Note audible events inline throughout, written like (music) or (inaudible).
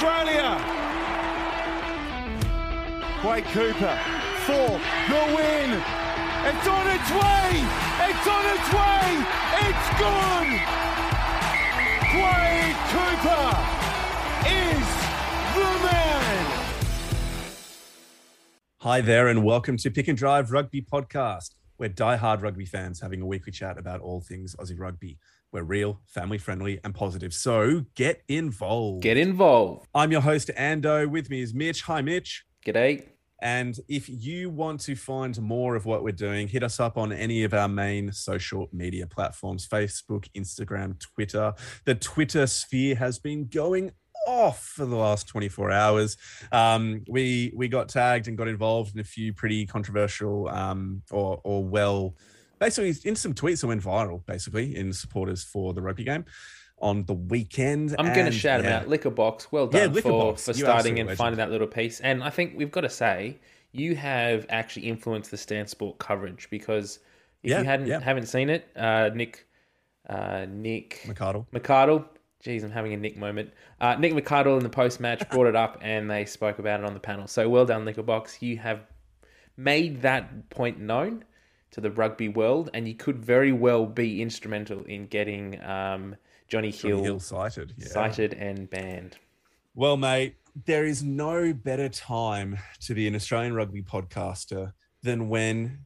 Australia. Quade Cooper for the win. It's on its way. It's on its way. It's gone. Quade Cooper is the man. Hi there, and welcome to Pick and Drive Rugby Podcast. We're die-hard rugby fans having a weekly chat about all things Aussie rugby. We're real, family friendly, and positive. So get involved. Get involved. I'm your host, Ando. With me is Mitch. Hi, Mitch. G'day. And if you want to find more of what we're doing, hit us up on any of our main social media platforms Facebook, Instagram, Twitter. The Twitter sphere has been going off for the last 24 hours. Um, we we got tagged and got involved in a few pretty controversial um, or or well, basically in some tweets that went viral, basically in supporters for the rugby game on the weekend. I'm going to shout yeah, him out. Liquorbox, well Yeah, done for, Liquorbox, for starting and legend. finding that little piece. And I think we've got to say, you have actually influenced the Stan Sport coverage because if Yeah, you hadn't yeah. haven't seen it, uh, Nick uh, Nick McArdle. McCardle. Jeez, I'm having a Nick moment. Uh, Nick McCardle in the post match (laughs) brought it up and they spoke about it on the panel. So well done, Liquorbox. You have made that point known to the rugby world, and you could very well be instrumental in getting um, Jonny, Jonny Hill, Hill cited. Yeah. cited and banned. Well, mate, there is no better time to be an Australian rugby podcaster than when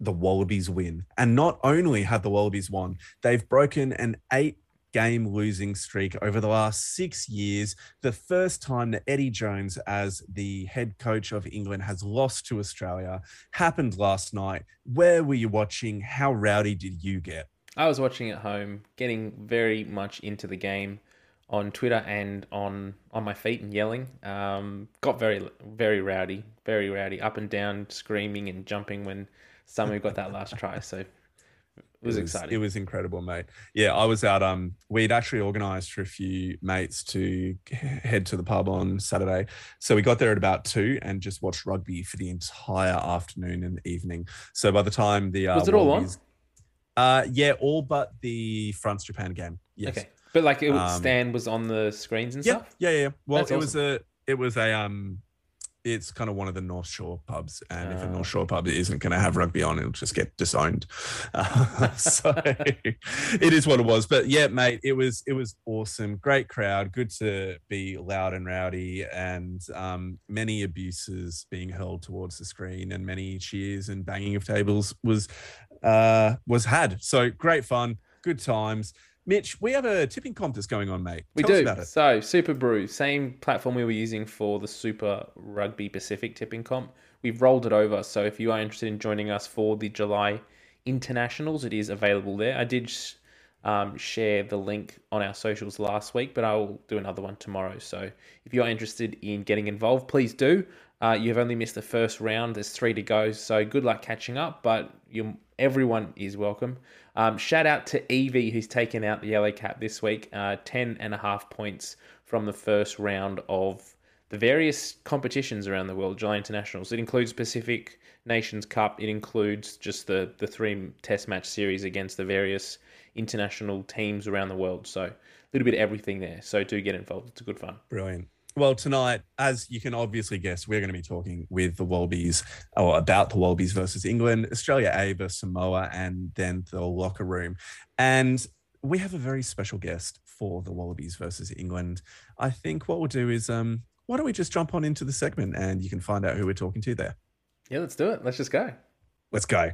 the Wallabies win. And not only have the Wallabies won, they've broken an eight game losing streak over the last six years. The first time that Eddie Jones, as the head coach of England, has lost to Australia happened last night. Where were you watching? How rowdy did you get? I was watching at home, getting very much into the game on Twitter and on on my feet and yelling. Um, got very very rowdy, very rowdy, up and down, screaming and jumping when Samu got that last try. So it was, exciting. It was incredible, mate. Yeah, I was out. Um, we'd actually organised for a few mates to head to the pub on Saturday, so we got there at about two and just watched rugby for the entire afternoon and evening. So by the time the uh, Was it all on? Uh, yeah, all but the France Japan game. Yes. Okay, but like it, Um, Stan was on the screens and Yeah, stuff. yeah, yeah. Well, That's it was a, it was a, um, it's kind of one of the North Shore pubs, and if a Ah. North Shore pub isn't going to have rugby on, it'll just get disowned. (laughs) Uh, so (laughs) it is what it was. But yeah, mate, it was it was awesome. Great crowd. Good to be loud and rowdy, and um, many abuses being hurled towards the screen, and many cheers and banging of tables was uh, was had. So great fun, good times. Mitch, we have a tipping contest going on, mate. We Tell do. about it. So Superbru, same platform we were using for the Super Rugby Pacific tipping comp. We've rolled it over. So if you are interested in joining us for the July internationals, it is available there. I did um, share the link on our socials last week, but I will do another one tomorrow. So if you are interested in getting involved, please do. Uh, you have only missed the first round. There's three to go, so good luck catching up. But you, everyone is welcome. Um, shout out to Evie, who's taken out the yellow cap this week. Uh, 10 and a half points from the first round of the various competitions around the world, July Internationals. It includes Pacific Nations Cup. It includes just the, the three test match series against the various international teams around the world. So a little bit of everything there. So do get involved. It's a good fun. Brilliant. Well, tonight, as you can obviously guess, we're going to be talking with the Wallabies or about the Wallabies versus England, Australia A versus Samoa, and then the locker room. And we have a very special guest for the Wallabies versus England. I think what we'll do is, um, why don't we just jump on into the segment and you can find out who we're talking to there. Yeah, let's do it. Let's just go. Let's go.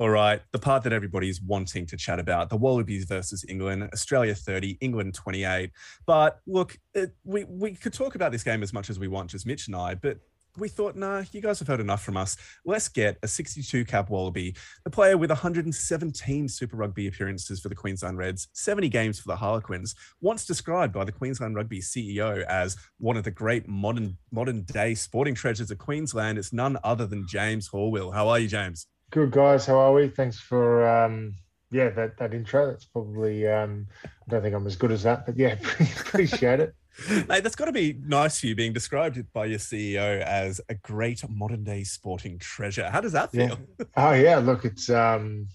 All right, the part that everybody's wanting to chat about the Wallabies versus England, Australia 30, England 28. But look, it, we, we could talk about this game as much as we want, just Mitch and I, but we thought, nah, you guys have heard enough from us. Let's get a 62 cap Wallaby, a player with 117 Super Rugby appearances for the Queensland Reds, 70 games for the Harlequins, once described by the Queensland Rugby CEO as one of the great modern modern day sporting treasures of Queensland. It's none other than James Horwill. How are you, James? Good guys, how are we? Thanks for um, yeah that that intro. That's probably um, I don't think I'm as good as that, but yeah, (laughs) appreciate it. (laughs) Mate, that's got to be nice for you being described by your CEO as a great modern day sporting treasure. How does that feel? Yeah. (laughs) Oh yeah, look, it's um,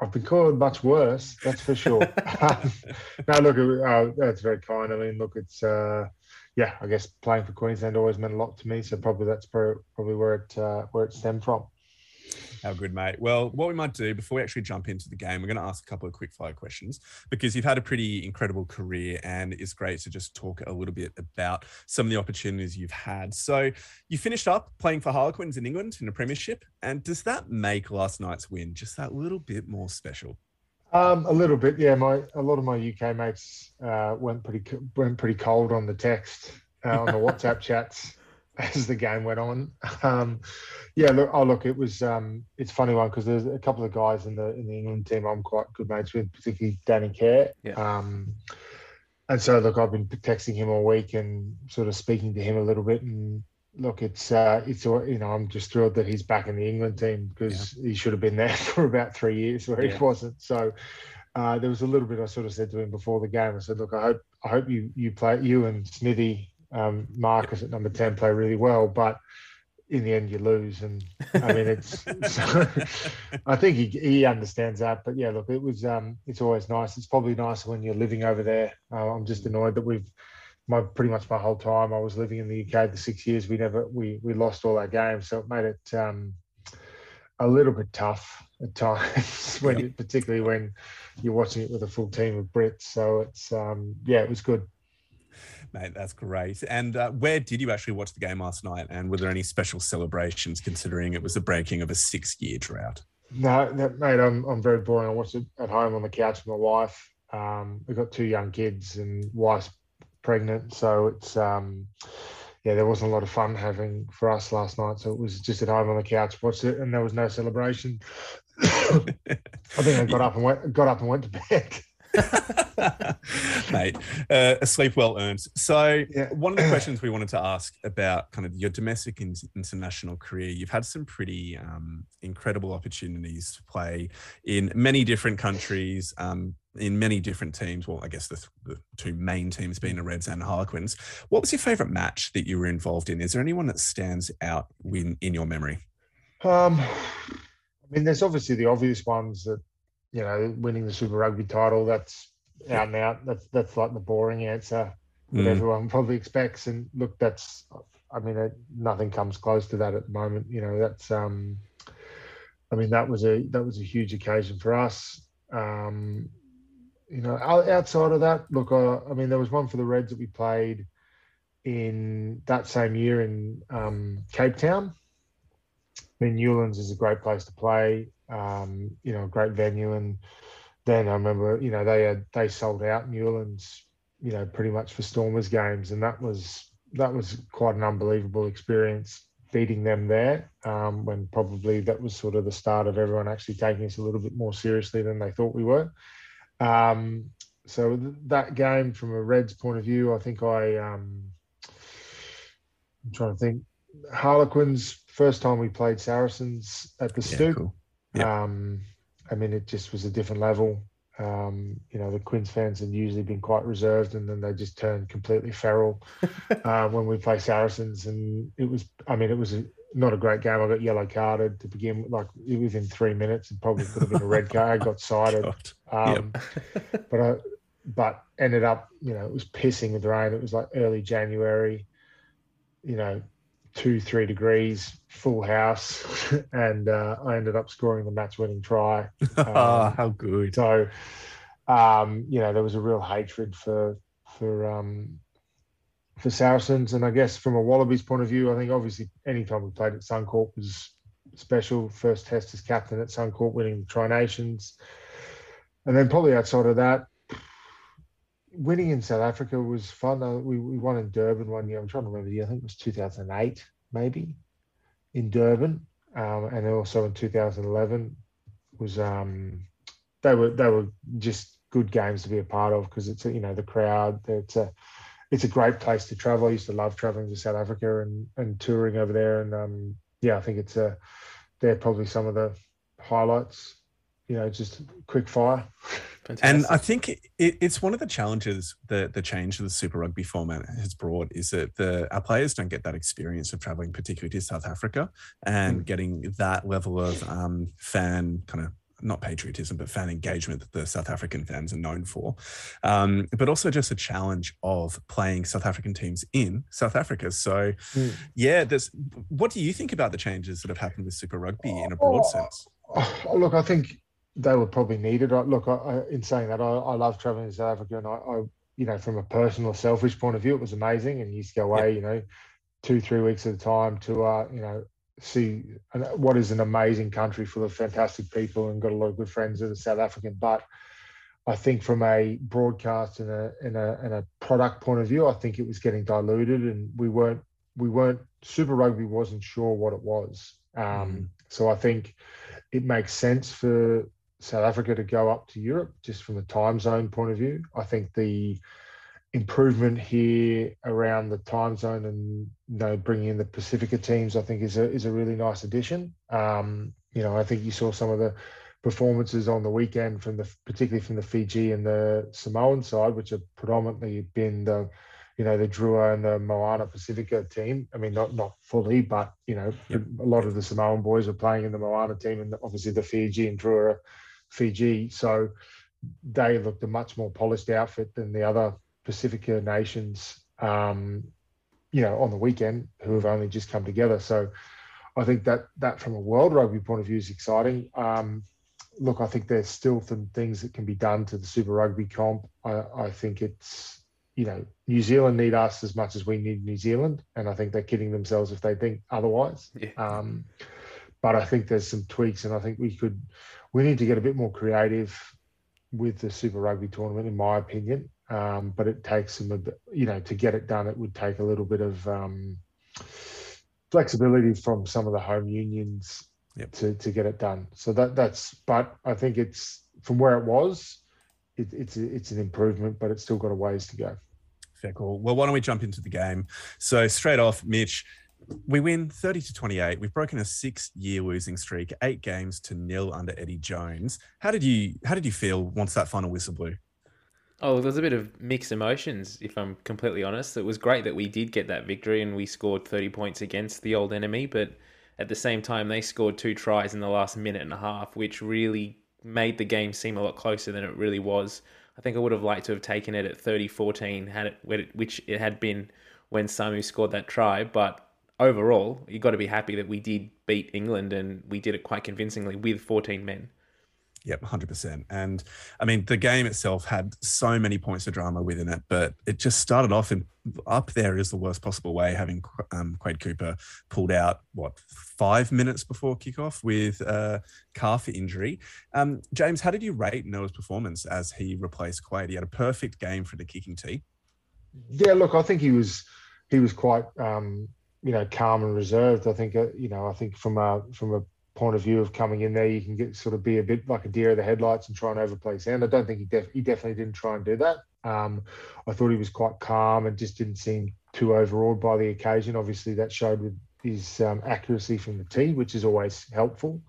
I've been called much worse, that's for sure. no, look, uh, that's very kind. I mean, look, it's uh, yeah, I guess playing for Queensland always meant a lot to me, so probably that's probably where it uh, where it stemmed from. How good, mate. Well, what we might do before we actually jump into the game, we're going to ask a couple of quick fire questions because you've had a pretty incredible career and it's great to just talk a little bit about some of the opportunities you've had. So, you finished up playing for Harlequins in England in a premiership. And does that make last night's win just that little bit more special? Um, a little bit, yeah. My a lot of my UK mates uh, went pretty went pretty cold on the text uh, on the WhatsApp chats (laughs) as the game went on. Um, yeah, look, oh look, it was um, it's funny one because there's a couple of guys in the in the England team I'm quite good mates with, particularly Danny Care. Yeah. Um, and so look, I've been texting him all week and sort of speaking to him a little bit. And look, it's uh, it's you know I'm just thrilled that he's back in the England team because yeah. he should have been there (laughs) for about three years where yeah. he wasn't. So. Uh, there was a little bit I sort of said to him before the game. I said, "Look, I hope I hope you you play you and Smithy um, Marcus at number 10 play really well, but in the end you lose. And I mean, it's, so, (laughs) I think he, he understands that, but yeah, look, it was, um, it's always nice. It's probably nicer when you're living over there. Uh, I'm just annoyed that we've, my pretty much my whole time I was living in the UK, the six years we never, we, we lost all our games. So it made it, um, a little bit tough at times (laughs) when particularly when you're watching it with a full team of Brits. So it's, um, yeah, it was good. Mate, that's great. And uh, where did you actually watch the game last night? And were there any special celebrations considering it was the breaking of a six year drought? No, no, mate, I'm, I'm very boring. I watched it at home on the couch with my wife. Um, we've got two young kids and wife's pregnant. So it's, um, yeah, there wasn't a lot of fun having for us last night. So it was just at home on the couch, watched it, and there was no celebration. (coughs) I think I got (laughs) up and went, got up and went to bed. (laughs) Mate, uh, a sleep well earned. So, yeah. one of the questions we wanted to ask about kind of your domestic and international career, you've had some pretty um, incredible opportunities to play in many different countries, um, in many different teams. Well, I guess the, the, two main teams being the Reds and the Harlequins. What was your favorite match that you were involved in? Is there anyone that stands out in, in your memory? Um, I mean, there's obviously the obvious ones that you know, winning the Super Rugby title, that's out and out. That's that's like the boring answer that mm. everyone (laughs) probably expects. And look, that's, I mean, it, nothing comes close to that at the moment. You know, that's, um, I mean, that was a that was a huge occasion for us. Um, you know, outside of that, look, uh, I mean, there was one for the Reds that we played in that same year in um, Cape Town. I mean, Newlands is a great place to play um, you know, a great venue. And then I remember, you know, they had they sold out Newlands, you know, pretty much for Stormers games, and that was that was quite an unbelievable experience beating them there um, when probably that was sort of the start of everyone actually taking us a little bit more seriously than they thought we were. Um, so th- that game, from a Reds point of view, I think I um, I'm trying to think. Harlequins first time we played Saracens at the yeah, Stoop. Cool. Um, I mean, it just was a different level. Um, you know, the Quins fans had usually been quite reserved, and then they just turned completely feral (laughs) uh, when we play Saracens. And it was, I mean, it was a, not a great game. I got yellow carded to begin with, like within three minutes. It probably could have been a red card. I got cited, (laughs) um, yep. (laughs) but I, but ended up, you know, it was pissing with rain. It was like early January. You know, two, three degrees, full house, (laughs) and uh, I ended up scoring the match-winning try. (laughs) Um, how good! So, um, you know, there was a real hatred for for um, for Saracens, and I guess from a Wallabies point of view, I think obviously any time we played at Suncorp was special. First test as captain at Suncorp, winning the Tri Nations, and then probably outside of that, winning in South Africa was fun. We, we won in Durban one year. I'm trying to remember the year. I think it was 2008, maybe, in Durban, um, and also in 2011 was um, they were they were just good games to be a part of because it's you know the crowd. It's a it's a great place to travel. I used to love traveling to South Africa and and touring over there, and um, yeah, I think it's a they're probably some of the highlights you know, just quick fire. (laughs) Fantastic. And I think it, it's one of the challenges that the change of the Super Rugby format has brought is that the our players don't get that experience of traveling, particularly to South Africa, and mm. getting that level of um, fan kind of not patriotism, but fan engagement that the South African fans are known for, um, but also just a challenge of playing South African teams in South Africa. So, mm. yeah, there's. What do you think about the changes that have happened with Super Rugby in a broad oh, sense? Oh, look, I think they were probably needed. Look, I, in saying that, I, I love traveling to South Africa, and I, I, you know, from a personal, selfish point of view, it was amazing. And you used to go away, you know, two, three weeks at a time to, uh, you know, see what is an amazing country full of fantastic people and got a lot of good friends that are South African. But I think from a broadcast and a and a and a product point of view, I think it was getting diluted, and we weren't we weren't Super Rugby wasn't sure what it was. Um, mm. So I think it makes sense for South Africa to go up to Europe just from a time zone point of view. I think the improvement here around the time zone and you know bringing in the Pacifica teams, I think is a is a really nice addition. Um, you know, I think you saw some of the performances on the weekend from the particularly from the Fiji and the Samoan side, which have predominantly been the you know the Drua and the Moana Pasifika team. I mean, not not fully, but you know, yep. a lot of the Samoan boys are playing in the Moana team, and obviously the Fiji and Drua Fiji. So they looked a much more polished outfit than the other Pacifica nations, um, you know, on the weekend who have only just come together. So I think that that from a world rugby point of view is exciting. Um, look, I think there's still some things that can be done to the Super Rugby comp. I, I think it's you know, New Zealand need us as much as we need New Zealand, and I think they're kidding themselves if they think otherwise. Yeah. Um, but I think there's some tweaks, and I think we could we need to get a bit more creative with the Super Rugby tournament, in my opinion. Um, but it takes some, you know, to get it done, it would take a little bit of um, flexibility from some of the home unions yep. to to get it done. So that that's, but I think it's from where it was, it, it's it's an improvement, but it's still got a ways to go. Fair call. Well, why don't we jump into the game? So straight off, Mitch we win 30 to 28. We've broken a six-year losing streak, eight games to nil under Eddie Jones. How did you how did you feel once that final whistle blew? Oh, there's a bit of mixed emotions, if I'm completely honest. It was great that we did get that victory and we scored 30 points against the old enemy, but at the same time, they scored two tries in the last minute and a half, which really made the game seem a lot closer than it really was. I think I would have liked to have taken it at 30 14, had it, which it had been when Samu scored that try, but overall, you've got to be happy that we did beat England and we did it quite convincingly with 14 men. Yep, 100%. And I mean, the game itself had so many points of drama within it, but it just started off in up there is the worst possible way, having um, Quade Cooper pulled out, what, five minutes before kickoff with a calf injury. Um, James, how did you rate Noah's performance as he replaced Quade? He had a perfect game for the kicking tee. Yeah, look, I think he was he was quite um, you know calm and reserved. I think uh, you know I think from a from a point of view of coming in there, you can get sort of be a bit like a deer of the headlights and try and overplay sound. I don't think he def- he definitely didn't try and do that. Um, I thought he was quite calm and just didn't seem too overawed by the occasion. Obviously, that showed with his um, accuracy from the tee, which is always helpful.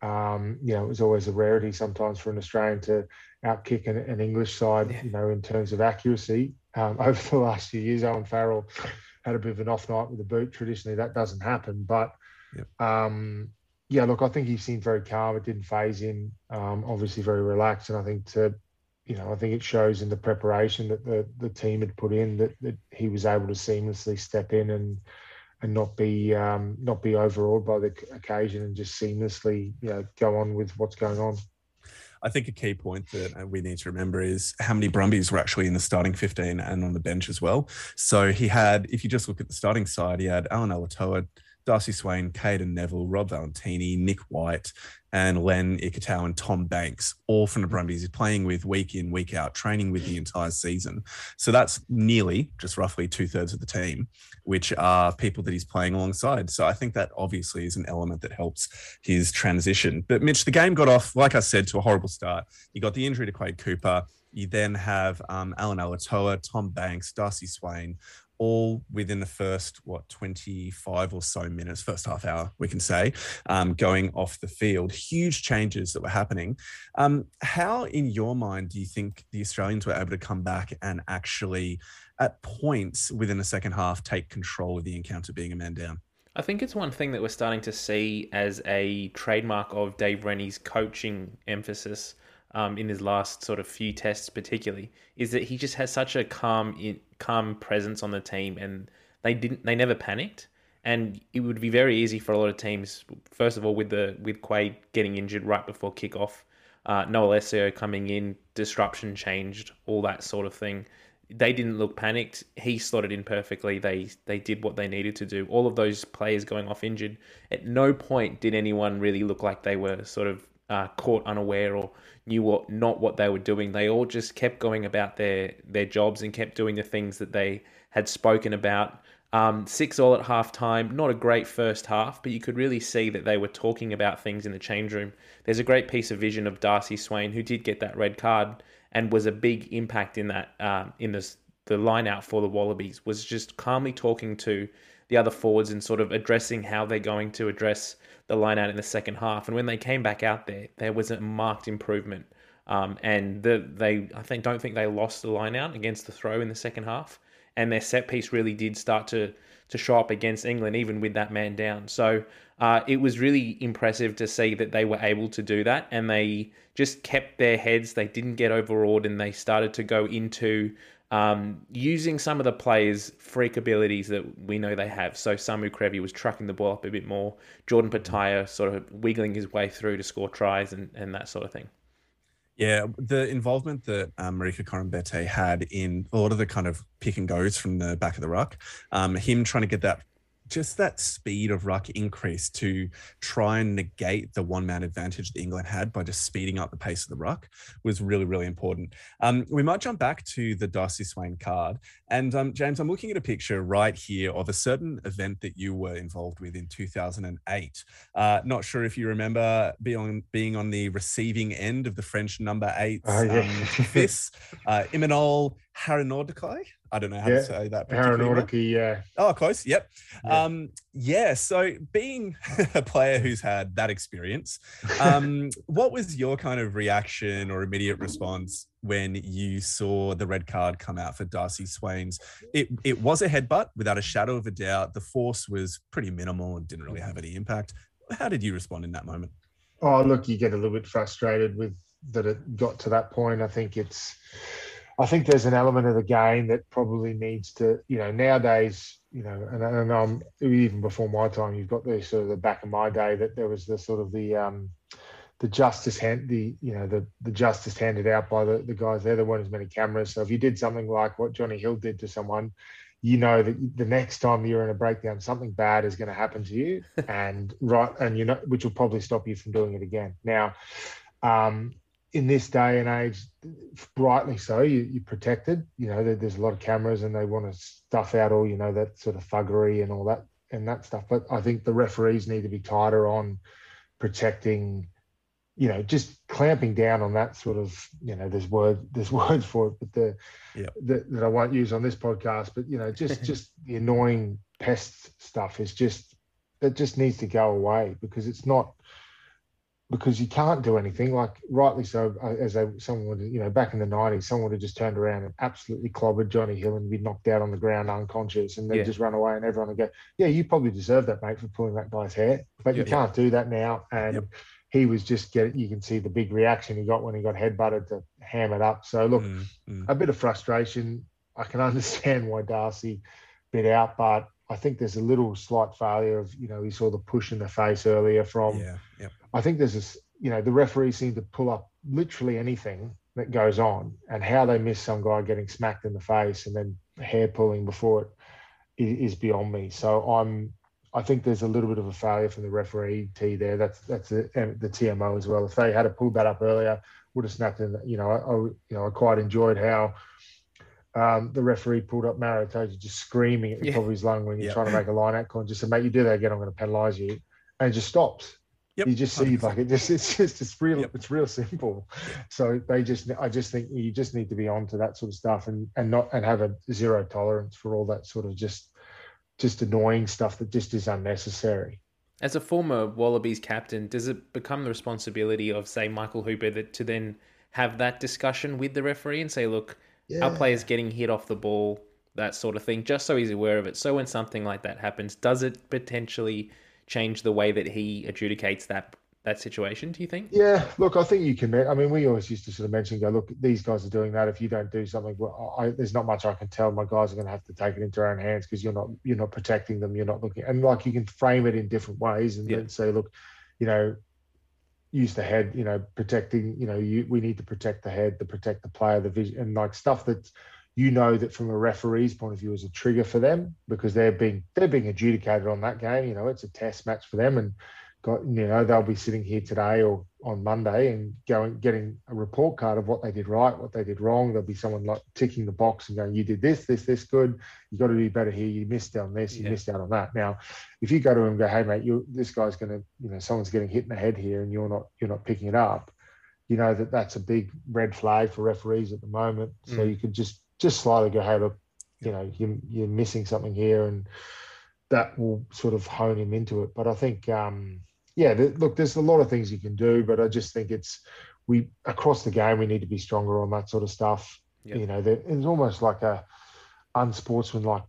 Um, you know, it was always a rarity sometimes for an Australian to outkick an, an English side, yeah. you know, in terms of accuracy. Um, (laughs) over the last few years, Owen Farrell had a bit of an off night with the boot. Traditionally, that doesn't happen. But yep. um, yeah, look, I think he seemed very calm. It didn't phase him. Um, obviously, very relaxed, and I think to you know, I think it shows in the preparation that the the team had put in that, that he was able to seamlessly step in and and not be um, not be overawed by the occasion and just seamlessly you know go on with what's going on. I think a key point that uh, we need to remember is how many Brumbies were actually in the starting 15 and on the bench as well. So he had, if you just look at the starting side, he had Allan Alaalatoa, Darcy Swain, Cadeyrn Neville, Rob Valetini, Nick White, and Len Ikitau and Tom Banks, all from the Brumbies. He's playing with week in, week out, training with the entire season. So that's nearly just roughly two thirds of the team, which are people that he's playing alongside. So I think that obviously is an element that helps his transition. But Mitch, the game got off, like I said, to a horrible start. You got the injury to Quade Cooper You then have um, Allan Alaalatoa, Tom Banks, Darcy Swain, all within the first what 25 or so minutes first half hour we can say um, going off the field huge changes that were happening. Um, how in your mind do you think the australians were able to come back and actually at points within the second half take control of the encounter being a man down? I think it's one thing that we're starting to see as a trademark of Dave Rennie's coaching emphasis um, in his last sort of few tests, particularly, is that he just has such a calm, calm presence on the team, and they didn't, they never panicked. And it would be very easy for a lot of teams. First of all, with the with Quade getting injured right before kickoff, uh, Noah Lolesio coming in, disruption changed, all that sort of thing. They didn't look panicked. He slotted in perfectly. They they did what they needed to do. All of those players going off injured. At no point did anyone really look like they were sort of uh, caught unaware or knew what not what they were doing. They all just kept going about their their jobs and kept doing the things that they had spoken about. Um, six all at half time. Not a great first half, but you could really see that they were talking about things in the change room. There's a great piece of vision of Darcy Swain, who did get that red card and was a big impact in that uh, in this the line out for the Wallabies. Was just calmly talking to the other forwards and sort of addressing how they're going to address the line out in the second half. And when they came back out there, there was a marked improvement. Um, and the, they, I think, don't think they lost the line out against the throw in the second half. And their set piece really did start to to show up against England, even with that man down. So uh, it was really impressive to see that they were able to do that, and they just kept their heads. They didn't get overawed, and they started to go into um, using some of the players' freak abilities that we know they have. So Samu Kerevi was trucking the ball up a bit more. Jordan Petaia sort of wiggling his way through to score tries and, and that sort of thing. Yeah, the involvement that um, Marika Koroibete had in a lot of the kind of pick and goes from the back of the ruck, um, him trying to get that just that speed of ruck increase to try and negate the one man advantage that England had by just speeding up the pace of the ruck was really, really important. Um, we might jump back to the Darcy Swain card. And um, James, I'm looking at a picture right here of a certain event that you were involved with in 2008. Uh, not sure if you remember being on, being on the receiving end of the French number eight oh, yeah. um, fist, (laughs) uh, Imanol Harinordoquy. I don't know how yeah. to say that. Harinordoquy, yeah. Oh, close. Yep. Yeah. Um, yeah. So, being (laughs) a player who's had that experience, um, (laughs) what was your kind of reaction or immediate response when you saw the red card come out for Darcy Swains? It it was a headbutt without a shadow of a doubt. The force was pretty minimal and didn't really have any impact. How did you respond in that moment? Oh, look, you get a little bit frustrated with that it got to that point. I think it's I think there's an element of the game that probably needs to, you know, nowadays, you know, and, and um, even before my time, you've got the sort of the back of my day that there was the sort of the um, the justice hand, the you know the the justice handed out by the, the guys there. There weren't as many cameras, so if you did something like what Jonny Hill did to someone, you know that the next time you're in a breakdown, something bad is going to happen to you, (laughs) and right, and you know, which will probably stop you from doing it again. Now, um, in this day and age, rightly so, you, you're protected. You know, there's a lot of cameras and they want to stuff out all, you know, that sort of thuggery and all that and that stuff. But I think the referees need to be tighter on protecting, you know, just clamping down on that sort of, you know, there's word (laughs) there's words for it, but the, yeah. the that I won't use on this podcast. But you know, just (laughs) just the annoying pest stuff is just that just needs to go away because it's not because you can't do anything. Like rightly so, uh, as they, someone would, you know, back in the nineties, someone would have just turned around and absolutely clobbered Jonny Hill and be knocked out on the ground unconscious, and then yeah. just run away, and everyone would go, "Yeah, you probably deserve that, mate, for pulling that guy's hair." But you can't do that now, and. Yep. He was just getting, you can see the big reaction he got when he got headbutted to ham it up. So, look, mm, mm. a bit of frustration. I can (laughs) understand why Darcy bit out, but I think there's a little slight failure of, you know, he saw the push in the face earlier from yeah, yep. I think there's this, you know, the referees seem to pull up literally anything that goes on, and how they miss some guy getting smacked in the face and then hair pulling before it is, beyond me. So I'm, I think there's a little bit of a failure from the referee T there. That's that's the, the TMO as well. If they had pulled that up earlier, would have snapped in. You know, I, I you know I quite enjoyed how. Um, the referee pulled up Maro Itoje just screaming at the yeah. top of his lung when you're trying to make a line out call and just said, mate, you do that again, I'm going to penalise you. And it just stops Yep, you just see 100%. like it just it's just it's real Yep. it's real simple. So they just I just think you just need to be on to that sort of stuff and and not and have a zero tolerance for all that sort of just just annoying stuff that just is unnecessary. As a former Wallabies captain, does it become the responsibility of, say, Michael Hooper that to then have that discussion with the referee and say, look, our player's getting hit off the ball, that sort of thing, just so he's aware of it. So when something like that happens, does it potentially change the way that he adjudicates that that situation? Do you think? Yeah, look, I think you can. I mean, we always used to sort of mention, go, look, these guys are doing that. If you don't do something, well, I, there's not much I can tell. My guys are going to have to take it into their own hands because you're not you're not protecting them. You're not looking, and like you can frame it in different ways and Yeah. then say, look, you know, use the head. You know, protecting. You know, you we need to protect the head, to protect the player, the vision, and like stuff that you know that from a referee's point of view is a trigger for them because they're being they're being adjudicated on that game. You know, it's a test match for them, and got you know they'll be sitting here today or on Monday and going getting a report card of what they did right, what they did wrong. There'll be someone like ticking the box and going, "You did this, this, this good. You got to do better here. You missed out on this. You Yeah. missed out on that." Now, if you go to him and go, "Hey, mate, you this guy's going to you know someone's getting hit in the head here and you're not you're not picking it up," you know that that's a big red flag for referees at the moment. So Mm. you could just just slightly go, "Hey, look, you know you you're missing something here," and that will sort of hone him into it. But I think, um, yeah, th- look, there's a lot of things you can do, but I just think it's we across the game we need to be stronger on that sort of stuff. Yeah. You know, there, it's almost like a unsportsmanlike.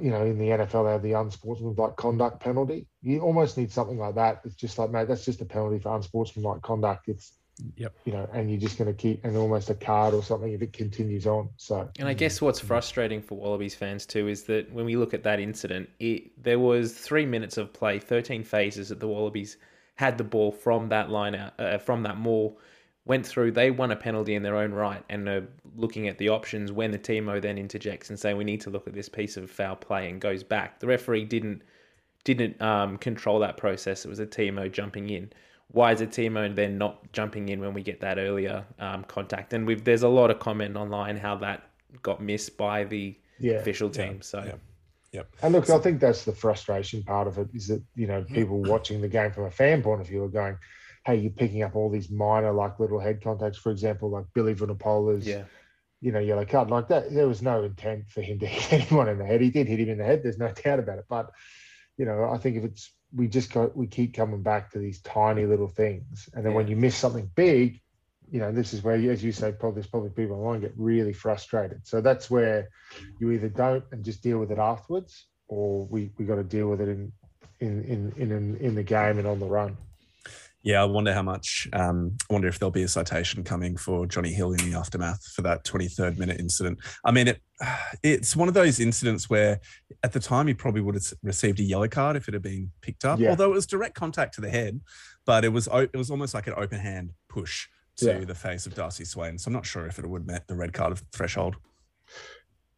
You know, in the NFL, they have the unsportsmanlike conduct penalty. You almost need something like that. It's just like, mate, that's just a penalty for unsportsmanlike conduct. It's, Yep. you know, and you're just going to keep, and almost a card or something if it continues on. So, And I guess what's frustrating for Wallabies fans too is that when we look at that incident, it, there was three minutes of play, 13 phases that the Wallabies had the ball from that line out, uh, from that maul, went through. They won a penalty in their own right and are looking at the options when the TMO then interjects and say we need to look at this piece of foul play and goes back. The referee didn't didn't um, control that process. It was a TMO jumping in. Why is a TMO then not jumping in when we get that earlier um, contact? And we've, there's a lot of comment online how that got missed by the yeah. official team. So yeah. Yep. And look, I think that's the frustration part of it is that, you know, people watching the game from a fan point of view are going, hey, you're picking up all these minor, like little head contacts, for example, like Billy Vunipola's, yeah, you know, yellow card. Like that, there was no intent for him to (laughs) hit anyone in the head. He did hit him in the head. There's no doubt about it. But, you know, I think if it's, we just go we keep coming back to these tiny little things. And then when you miss something big, you know, this is where, as you say, probably there's probably people online get really frustrated. So that's where you either don't and just deal with it afterwards, or we we got to deal with it in in in in in the game and on the run. Yeah, I wonder how much. Um, I wonder if there'll be a citation coming for Jonny Hill in the aftermath for that 23rd minute incident. I mean, it (sighs) it's one of those incidents where at the time he probably would have received a yellow card if it had been picked up, Yeah. although it was direct contact to the head, but it was it was almost like an open hand push to Yeah. the face of Darcy Swain. So I'm not sure if it would have met the red card threshold.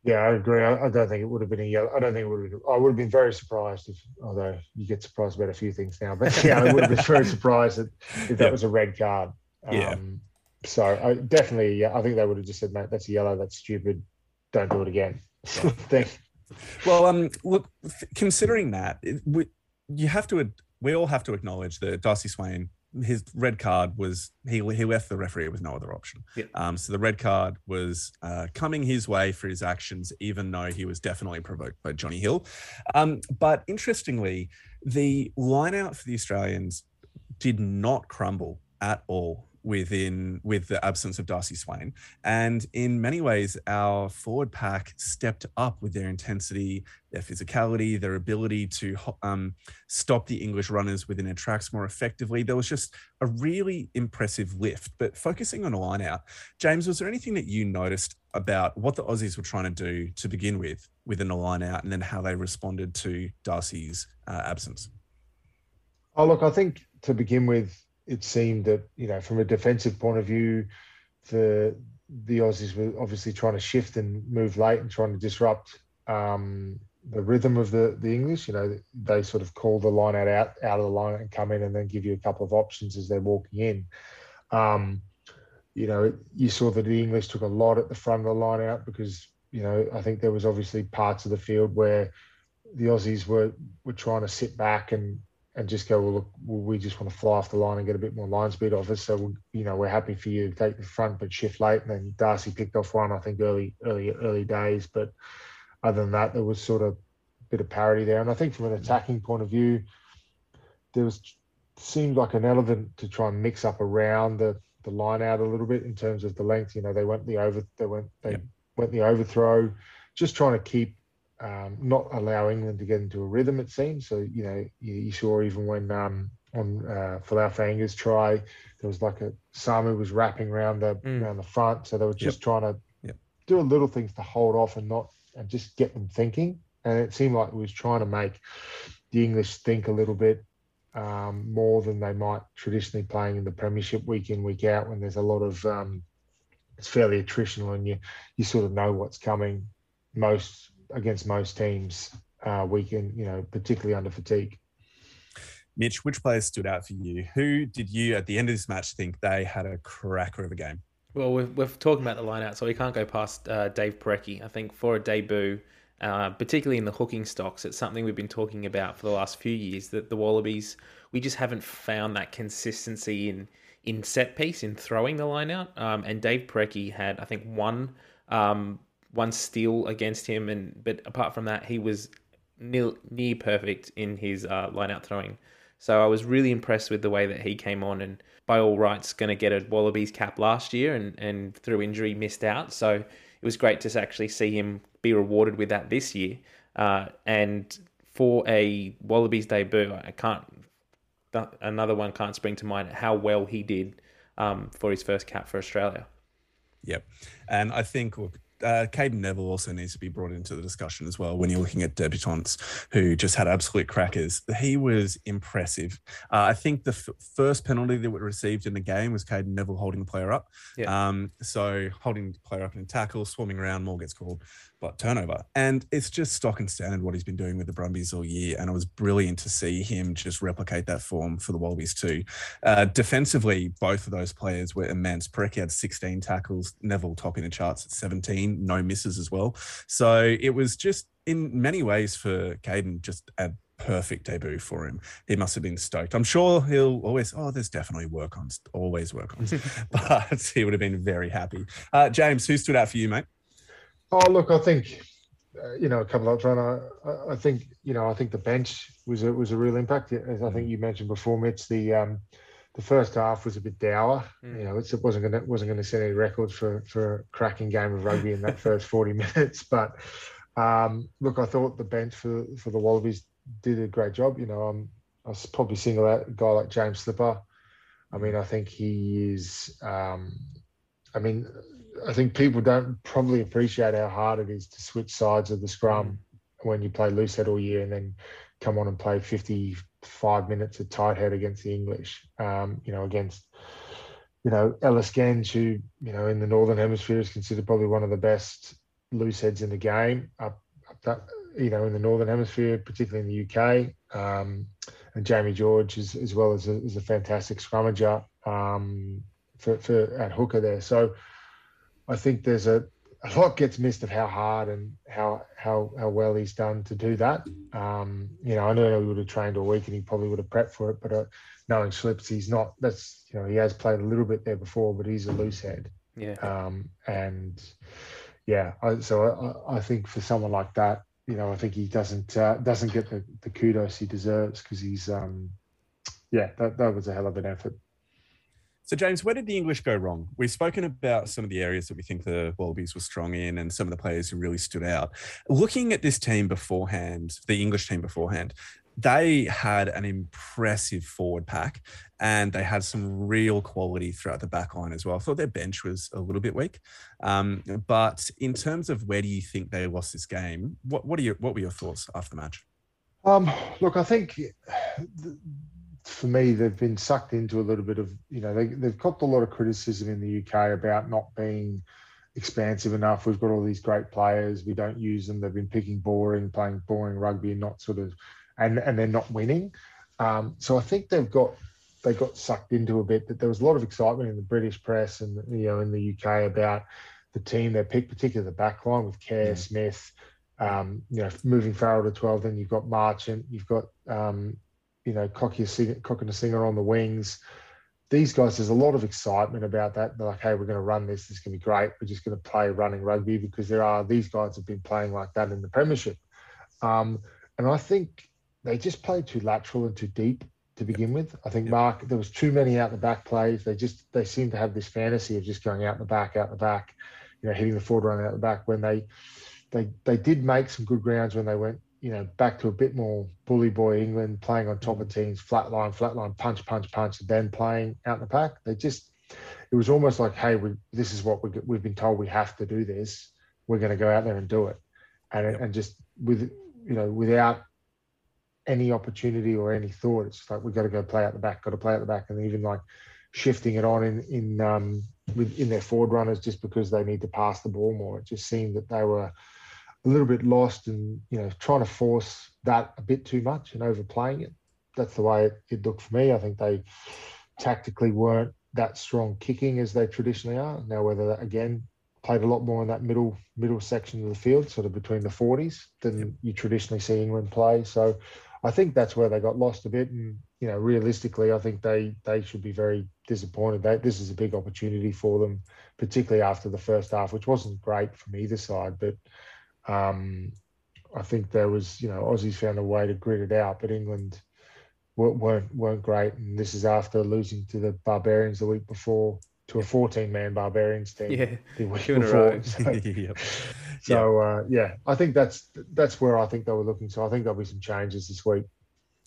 Yeah, I agree. I, I don't think it would have been a yellow. I don't think it would have. I would have been very surprised if, although you get surprised about a few things now, but yeah, I would have been very surprised that, if that Yeah. was a red card. Yeah. Um, so I definitely, yeah, I think they would have just said, mate, that's a yellow. That's stupid. Don't do it again. (laughs) Thing. Well, um, look, considering that, it, we, you have to, we all have to acknowledge that Darcy Swain, his red card was he he left the referee with no other option. Yeah. Um, so the red card was uh, coming his way for his actions, even though he was definitely provoked by Jonny Hill. Um, but interestingly, the line out for the Australians did not crumble at all within with the absence of Darcy Swain. And in many ways, our forward pack stepped up with their intensity, their physicality, their ability to um, stop the English runners within their tracks more effectively. There was just a really impressive lift. But focusing on a line out, James, was there anything that you noticed about what the Aussies were trying to do to begin with within the line out and then how they responded to Darcy's uh, absence? Oh, look, I think to begin with, it seemed that, you know, from a defensive point of view, the the Aussies were obviously trying to shift and move late and trying to disrupt um, the rhythm of the the English. You know, they sort of call the line out, out out of the line and come in and then give you a couple of options as they're walking in. Um, you know, you saw that the English took a lot at the front of the line out because, you know, I think there was obviously parts of the field where the Aussies were were trying to sit back and and just go, well, look, we just want to fly off the line and get a bit more line speed off us. So, you know, we're happy for you to take the front, but shift late. And then Darcy picked off one, I think, early, early, early days. But other than that, there was sort of a bit of parity there. And I think from an attacking point of view, there was seemed like an element to try and mix up around the the line out a little bit in terms of the length. You know, they went the over, they went they yep. went the overthrow, just trying to keep um, not allow England to get into a rhythm. It seems so. You know, you, you saw even when um, on uh, Folau Fainga'a's try, there was like a Samu was wrapping around the mm. around the front, so they were just yep. trying to yep. do a little things to hold off and not and just get them thinking. And it seemed like it was trying to make the English think a little bit um, more than they might traditionally playing in the Premiership week in week out when there's a lot of um, it's fairly attritional and you you sort of know what's coming most against most teams uh, week in you know particularly under fatigue. Mitch, which players stood out for you? Who did you at the end of this match think they had a cracker of a game? Well, we're, we're talking about the line out, so we can't go past uh, Dave Porecki. I think for a debut, uh, particularly in the hooking stocks. It's something we've been talking about for the last few years that the Wallabies, we just haven't found that consistency in in set piece, in throwing the line out. Um, and Dave Porecki had, I think, one um, one steal against him, and but apart from that, he was near, near perfect in his uh, line out throwing. So I was really impressed with the way that he came on, and by all rights, going to get a Wallabies cap last year, and and through injury missed out. So it was great to actually see him be rewarded with that this year. Uh, and for a Wallabies debut, I can't another one can't spring to mind how well he did um, for his first cap for Australia. Yep, and I think uh, Cadeyrn Neville also needs to be brought into the discussion as well when you're looking at debutants who just had absolute crackers. He was impressive. Uh, I think the f- first penalty that we received in the game was Cadeyrn Neville holding the player up. Yeah. Um, so holding the player up in a tackle, swarming around, more gets called but turnover. And it's just stock and standard what he's been doing with the Brumbies all year. And it was brilliant to see him just replicate that form for the Wallabies too. Uh, defensively, both of those players were immense. Porecki had 16 tackles, Neville topping the charts at 17, no misses as well. So it was just in many ways for Cadeyrn, just a perfect debut for him. He must have been stoked. I'm sure he'll always, oh, there's definitely work on, always work on, (laughs) but he would have been very happy. Uh, James, who stood out for you, mate? Oh, look, I think uh, you know a couple of times. I, I think you know I think the bench was a, was a real impact. As I think you mentioned before, Mitch, the um, the first half was a bit dour. Mm. You know, it wasn't going to wasn't going to set any records for for a cracking game of rugby in that (laughs) first forty minutes. But um, look, I thought the bench for for the Wallabies did a great job. You know, um, I was probably single out a guy like James Slipper. I mean, I think he is. Um, I mean, I think people don't probably appreciate how hard it is to switch sides of the scrum mm. when you play loose head all year and then come on and play 55 minutes of tight head against the English. Um, you know, against you know Ellis Genge, who you know in the northern hemisphere is considered probably one of the best loose heads in the game. Up, up that you know in the northern hemisphere, particularly in the UK. Um, and Jamie George is, as well as a, is a fantastic scrummager um, for, for at hooker there. So I think there's a, a lot gets missed of how hard and how how how well he's done to do that. Um, you know, I know he would have trained all week and he probably would have prepped for it, but uh, knowing slips, he's not. That's you know, he has played a little bit there before, but he's a loose head. Yeah. Um, and yeah, I, so I, I think for someone like that, you know, I think he doesn't uh, doesn't get the, the kudos he deserves because he's um, yeah, that, that was a hell of an effort. So, James, where did the English go wrong? We've spoken about some of the areas that we think the Wallabies were strong in and some of the players who really stood out. Looking at this team beforehand, the English team beforehand, they had an impressive forward pack and they had some real quality throughout the back line as well. I thought their bench was a little bit weak. Um, but in terms of where do you think they lost this game, what, what, are your, what were your thoughts after the match? Um, look, I think for me, they've been sucked into a little bit of, you know, they, they've copped a lot of criticism in the UK about not being expansive enough. We've got all these great players. We don't use them. They've been picking boring, playing boring rugby and not sort of, and, and they're not winning. Um, so I think they've got, they got sucked into a bit that there was a lot of excitement in the British press and, you know, in the UK about the team they picked, particularly the back line with Care, yeah. Smith, um, you know, moving Farrell to 12, then you've got Marchant, you've got, um, you know, Cokanasiga on the wings. These guys, there's a lot of excitement about that. They're like, hey, we're going to run this. This is going to be great. We're just going to play running rugby because there are these guys have been playing like that in the Premiership. Um, and I think they just played too lateral and too deep to begin with. I think Mark, there was too many out the back plays. They just they seem to have this fantasy of just going out the back, out the back, you know, hitting the forward run out the back. When they they they did make some good grounds when they went, you know, back to a bit more bully boy England, playing on top of teams, flat line, flat line, punch, punch, punch, and then playing out the back. They just it was almost like, hey, we, this is what we, we've been told we have to do this. We're going to go out there and do it, and yep. and just with you know without any opportunity or any thought. It's like we've got to go play out the back, got to play out the back, and even like shifting it on in in um, with, in their forward runners just because they need to pass the ball more. It just seemed that they were a little bit lost and you know trying to force that a bit too much and overplaying it. That's the way it, it looked for me. I think they tactically weren't that strong kicking as they traditionally are. Now whether that again played a lot more in that middle middle section of the field, sort of between the 40s, than yep. you traditionally see England play. So I think that's where they got lost a bit. And you know, realistically, I think they they should be very disappointed. That this is a big opportunity for them, particularly after the first half, which wasn't great from either side. But um, I think there was, you know, Aussies found a way to grit it out, but England weren't weren't great. And this is after losing to the Barbarians the week before to a 14 man Barbarians team. Yeah, the week before. So, (laughs) yep. so uh, yeah, I think that's that's where I think they were looking. So I think there'll be some changes this week.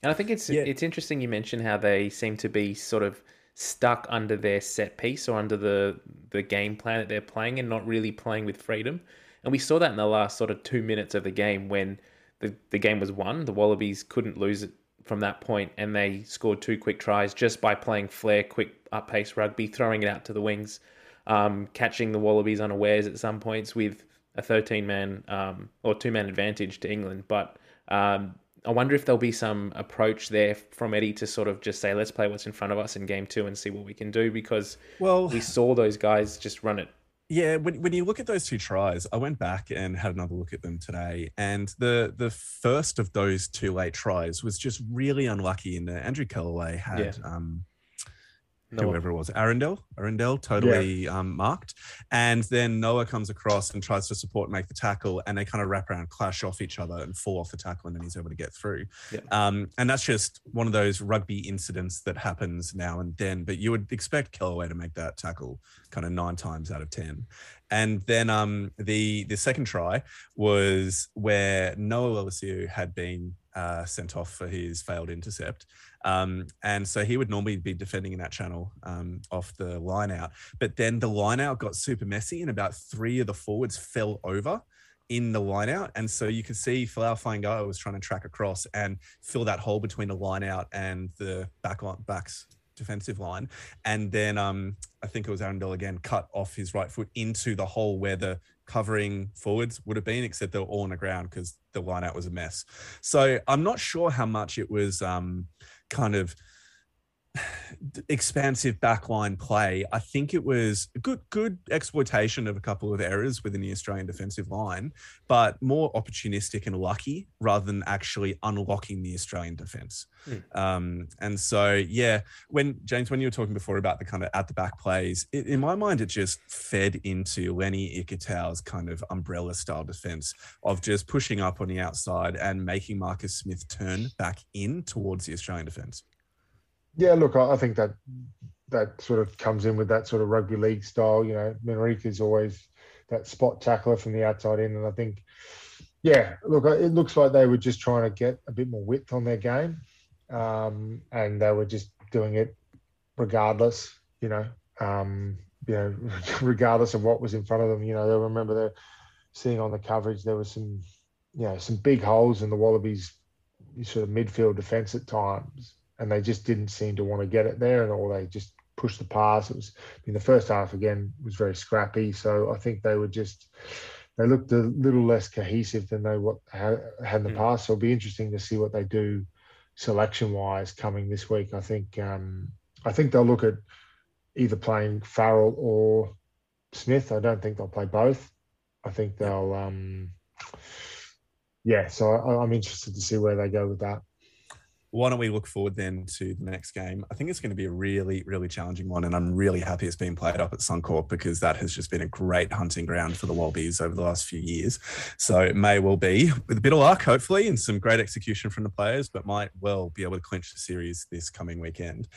And I think it's yeah. it's interesting you mentioned how they seem to be sort of stuck under their set piece or under the the game plan that they're playing and not really playing with freedom. And we saw that in the last sort of two minutes of the game when the, the game was won. The Wallabies couldn't lose it from that point and they scored two quick tries just by playing flair, quick up pace rugby, throwing it out to the wings, um, catching the Wallabies unawares at some points with a 13 man um, or two man advantage to England. But um, I wonder if there'll be some approach there from Eddie to sort of just say, let's play what's in front of us in game two and see what we can do because well, we saw those guys just run it yeah, when, when you look at those two tries, I went back and had another look at them today, and the the first of those two late tries was just really unlucky. In that Andrew Kellaway had yeah. um, no. whoever it was, Arundell, Arundell, totally yeah. um, marked. And then Noah comes across and tries to support, make the tackle, and they kind of wrap around, clash off each other, and fall off the tackle, and then he's able to get through. Yeah. Um, and that's just one of those rugby incidents that happens now and then. But you would expect Kellaway to make that tackle kind of nine times out of ten. And then um, the the second try was where Noah Lolesio had been uh, sent off for his failed intercept. Um, and so he would normally be defending in that channel um, off the line out. But then the line out got super messy, and about three of the forwards fell over in the line out. And so you could see Folau Fainga'a was trying to track across and fill that hole between the line out and the back backs defensive line. And then um, I think it was Arundell again cut off his right foot into the hole where the covering forwards would have been, except they were all on the ground because the line out was a mess. So I'm not sure how much it was um, kind of expansive backline play. I think it was good good exploitation of a couple of errors within the Australian defensive line, but more opportunistic and lucky rather than actually unlocking the Australian defense. Mm. Um, and so, yeah, when James, when you were talking before about the kind of at the back plays, it, in my mind, it just fed into Lenny Ikitau's kind of umbrella style defense of just pushing up on the outside and making Marcus Smith turn back in towards the Australian defense. Yeah, look, I think that that sort of comes in with that sort of rugby league style. You know, Manrika is always that spot tackler from the outside in, and I think, yeah, look, it looks like they were just trying to get a bit more width on their game, um, and they were just doing it regardless. You know, um, you know, (laughs) regardless of what was in front of them. You know, they remember they're seeing on the coverage there was some, you know, some big holes in the Wallabies sort of midfield defence at times and they just didn't seem to want to get it there, and or they just pushed the pass. It was in the first half again was very scrappy. So I think they were just they looked a little less cohesive than they what had, in the mm. past. So it'll be interesting to see what they do selection wise coming this week. I think um, I think they'll look at either playing Farrell or Smith. I don't think they'll play both. I think they'll yeah. Um, yeah so I, I'm interested to see where they go with that. Why don't we look forward then to the next game? I think it's going to be a really, really challenging one, and I'm really happy it's being played up at Suncorp because that has just been a great hunting ground for the Wallabies over the last few years. So it may well be, with a bit of luck, hopefully, and some great execution from the players, but might well be able to clinch the series this coming weekend.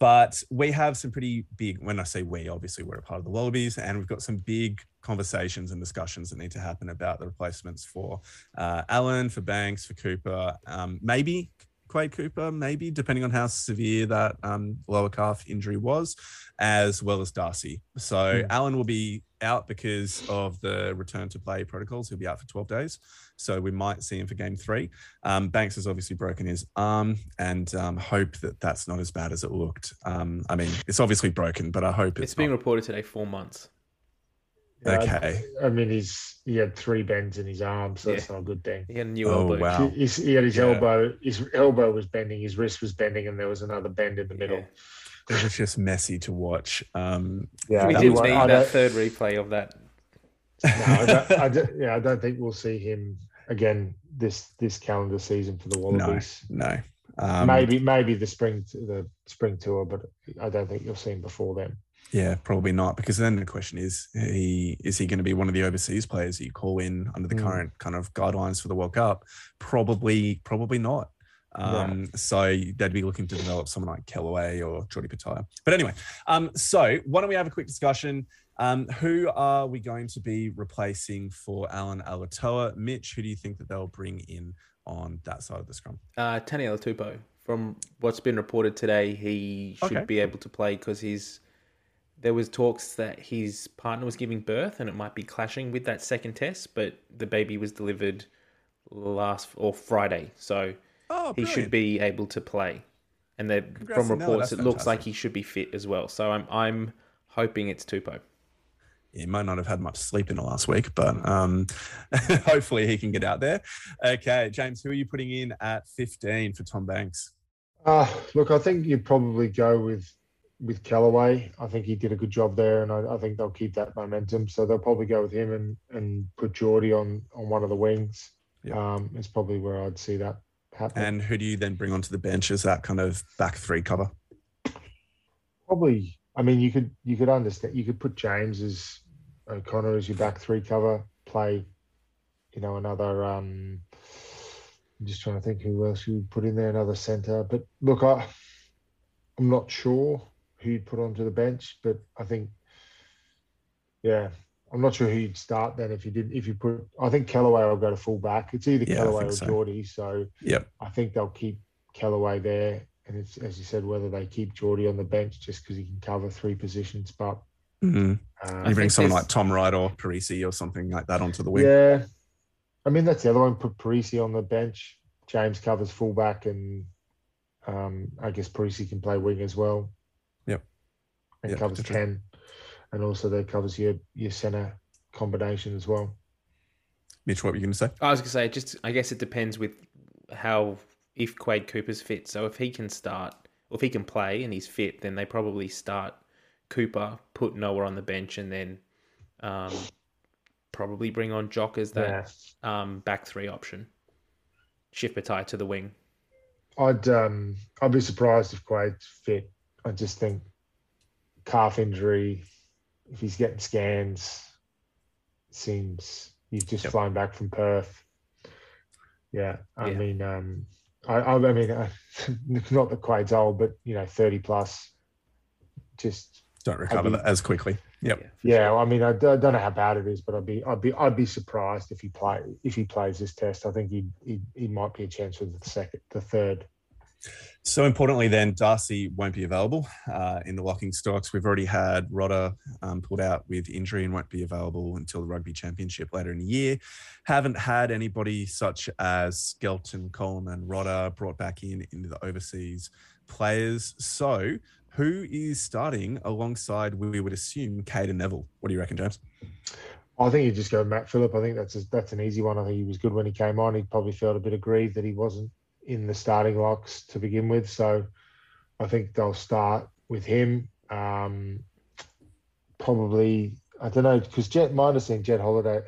But we have some pretty big. When I say we, obviously we're a part of the Wallabies, and we've got some big conversations and discussions that need to happen about the replacements for uh, Allan, for Banks, for Cooper, um, maybe Quade Cooper, maybe depending on how severe that um, lower calf injury was, as well as Darcy. So mm. Allan will be out because of the return to play protocols. He'll be out for 12 days. So we might see him for game three. Um, Banks has obviously broken his arm and um, hope that that's not as bad as it looked. Um, I mean, it's obviously broken, but I hope it's, it's being reported today four months. Okay. I, I, mean, he's he had three bends in his arm, so yeah. that's not a good thing. He had a new oh, elbow. Wow. He, he had his yeah. elbow. His elbow was bending. His wrist was bending, and there was another bend in the middle. Yeah. It was just messy to watch. Um, yeah, we did see that third replay of that. No, I don't, I don't, yeah, I don't think we'll see him again this this calendar season for the Wallabies. No, no. Um, maybe maybe the spring the spring tour, but I don't think you'll see him before then. Yeah, probably not. Because then the question is, he is he going to be one of the overseas players that you call in under the mm. current kind of guidelines for the World Cup? Probably, probably not. Um, yeah. So they'd be looking to develop someone like Kellaway or Jordie Petaia. But anyway, um, so why don't we have a quick discussion? Um, who are we going to be replacing for Allan Alaalatoa? Mitch, who do you think that they'll bring in on that side of the scrum? Uh, Taniela Tupou. From what's been reported today, he should okay. be able to play because he's there was talks that his partner was giving birth and it might be clashing with that second test, but the baby was delivered last or Friday, so oh, he should be able to play. And from reports, it looks like he should be fit as well. So I'm I'm hoping it's Tupou. He might not have had much sleep in the last week, but um, (laughs) hopefully he can get out there. Okay, James, who are you putting in at 15 for Tom Banks? Uh, look, I think you'd probably go with with Kellaway. I think he did a good job there, and I, I, think they'll keep that momentum. So they'll probably go with him and and put Jordie on on one of the wings. Yep. Um, it's probably where I'd see that happen. And who do you then bring onto the bench as that kind of back three cover? Probably. I mean, you could you could understand. You could put James as O'Connor as your back three cover. Play, you know, another. Um, I'm just trying to think who else you would put in there. Another centre. But look, I, I'm not sure who you'd put onto the bench, but I think, yeah, I'm not sure who you'd start then if you didn't. if you put. I think Kellaway will go to full back. It's either yeah, Kellaway or so. Jordie. So yeah, I think they'll keep Kellaway there, and it's as you said whether they keep Jordie on the bench just because he can cover three positions. But mm-hmm. um, you bring someone like Tom Wright or Parisi or something like that onto the wing. Yeah, I mean that's the other one. Put Parisi on the bench. James covers fullback, and um, I guess Parisi can play wing as well and yep, covers ten, and also that covers your your center combination as well. Mitch, what were you going to say? I was going to say just I guess it depends with how if Quade Cooper's fit. So if he can start, or if he can play and he's fit, then they probably start Cooper, put Noah on the bench, and then um, probably bring on Jock as that yeah. um, back three option. Shift Petaia to the wing. I'd um, I'd be surprised if Quade's fit. I just think calf injury, if he's getting scans, seems he's just yep. flying back from Perth. Yeah, I yeah. mean, um, I, I, mean, (laughs) uh, not that Quade's old, but you know, thirty plus, just don't recover be, as quickly. Yep. Yeah, yeah sure. I mean, I, I, don't know how bad it is, but I'd be, I'd be, I'd be surprised if he play if he plays this test. I think he, he, he might be a chance for the second, the third. So importantly, then Darcy won't be available uh, in the locking stocks. We've already had Rodda um, pulled out with injury and won't be available until the Rugby Championship later in the year. Haven't had anybody such as Skelton, Coleman, Rodda brought back in into the overseas players. So who is starting alongside? We would assume Cadeyrn Neville. What do you reckon, James? I think you just go Matt Philip. I think that's a, that's an easy one. I think he was good when he came on. He probably felt a bit aggrieved that he wasn't in the starting locks to begin with. So I think they'll start with him. Um, probably, I don't know, because Jed, my understanding, Jed Holiday,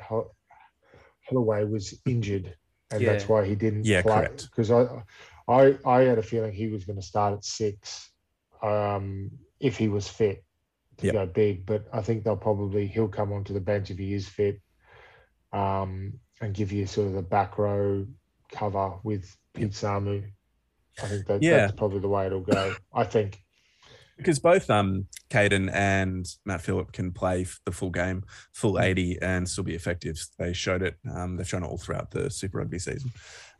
Holloway was injured, and yeah. that's why he didn't yeah, play. Because I, I I had a feeling he was going to start at six, um, if he was fit to Yep. go big. But I think they'll probably he'll come onto the bench if he is fit, um, and give you sort of the back row cover with Pete I think that, Yeah. that's probably the way it'll go. I think. because both um Cadeyrn and Matt Philip can play the full game, full 80 and still be effective. They showed it. Um, they've shown it all throughout the Super Rugby season.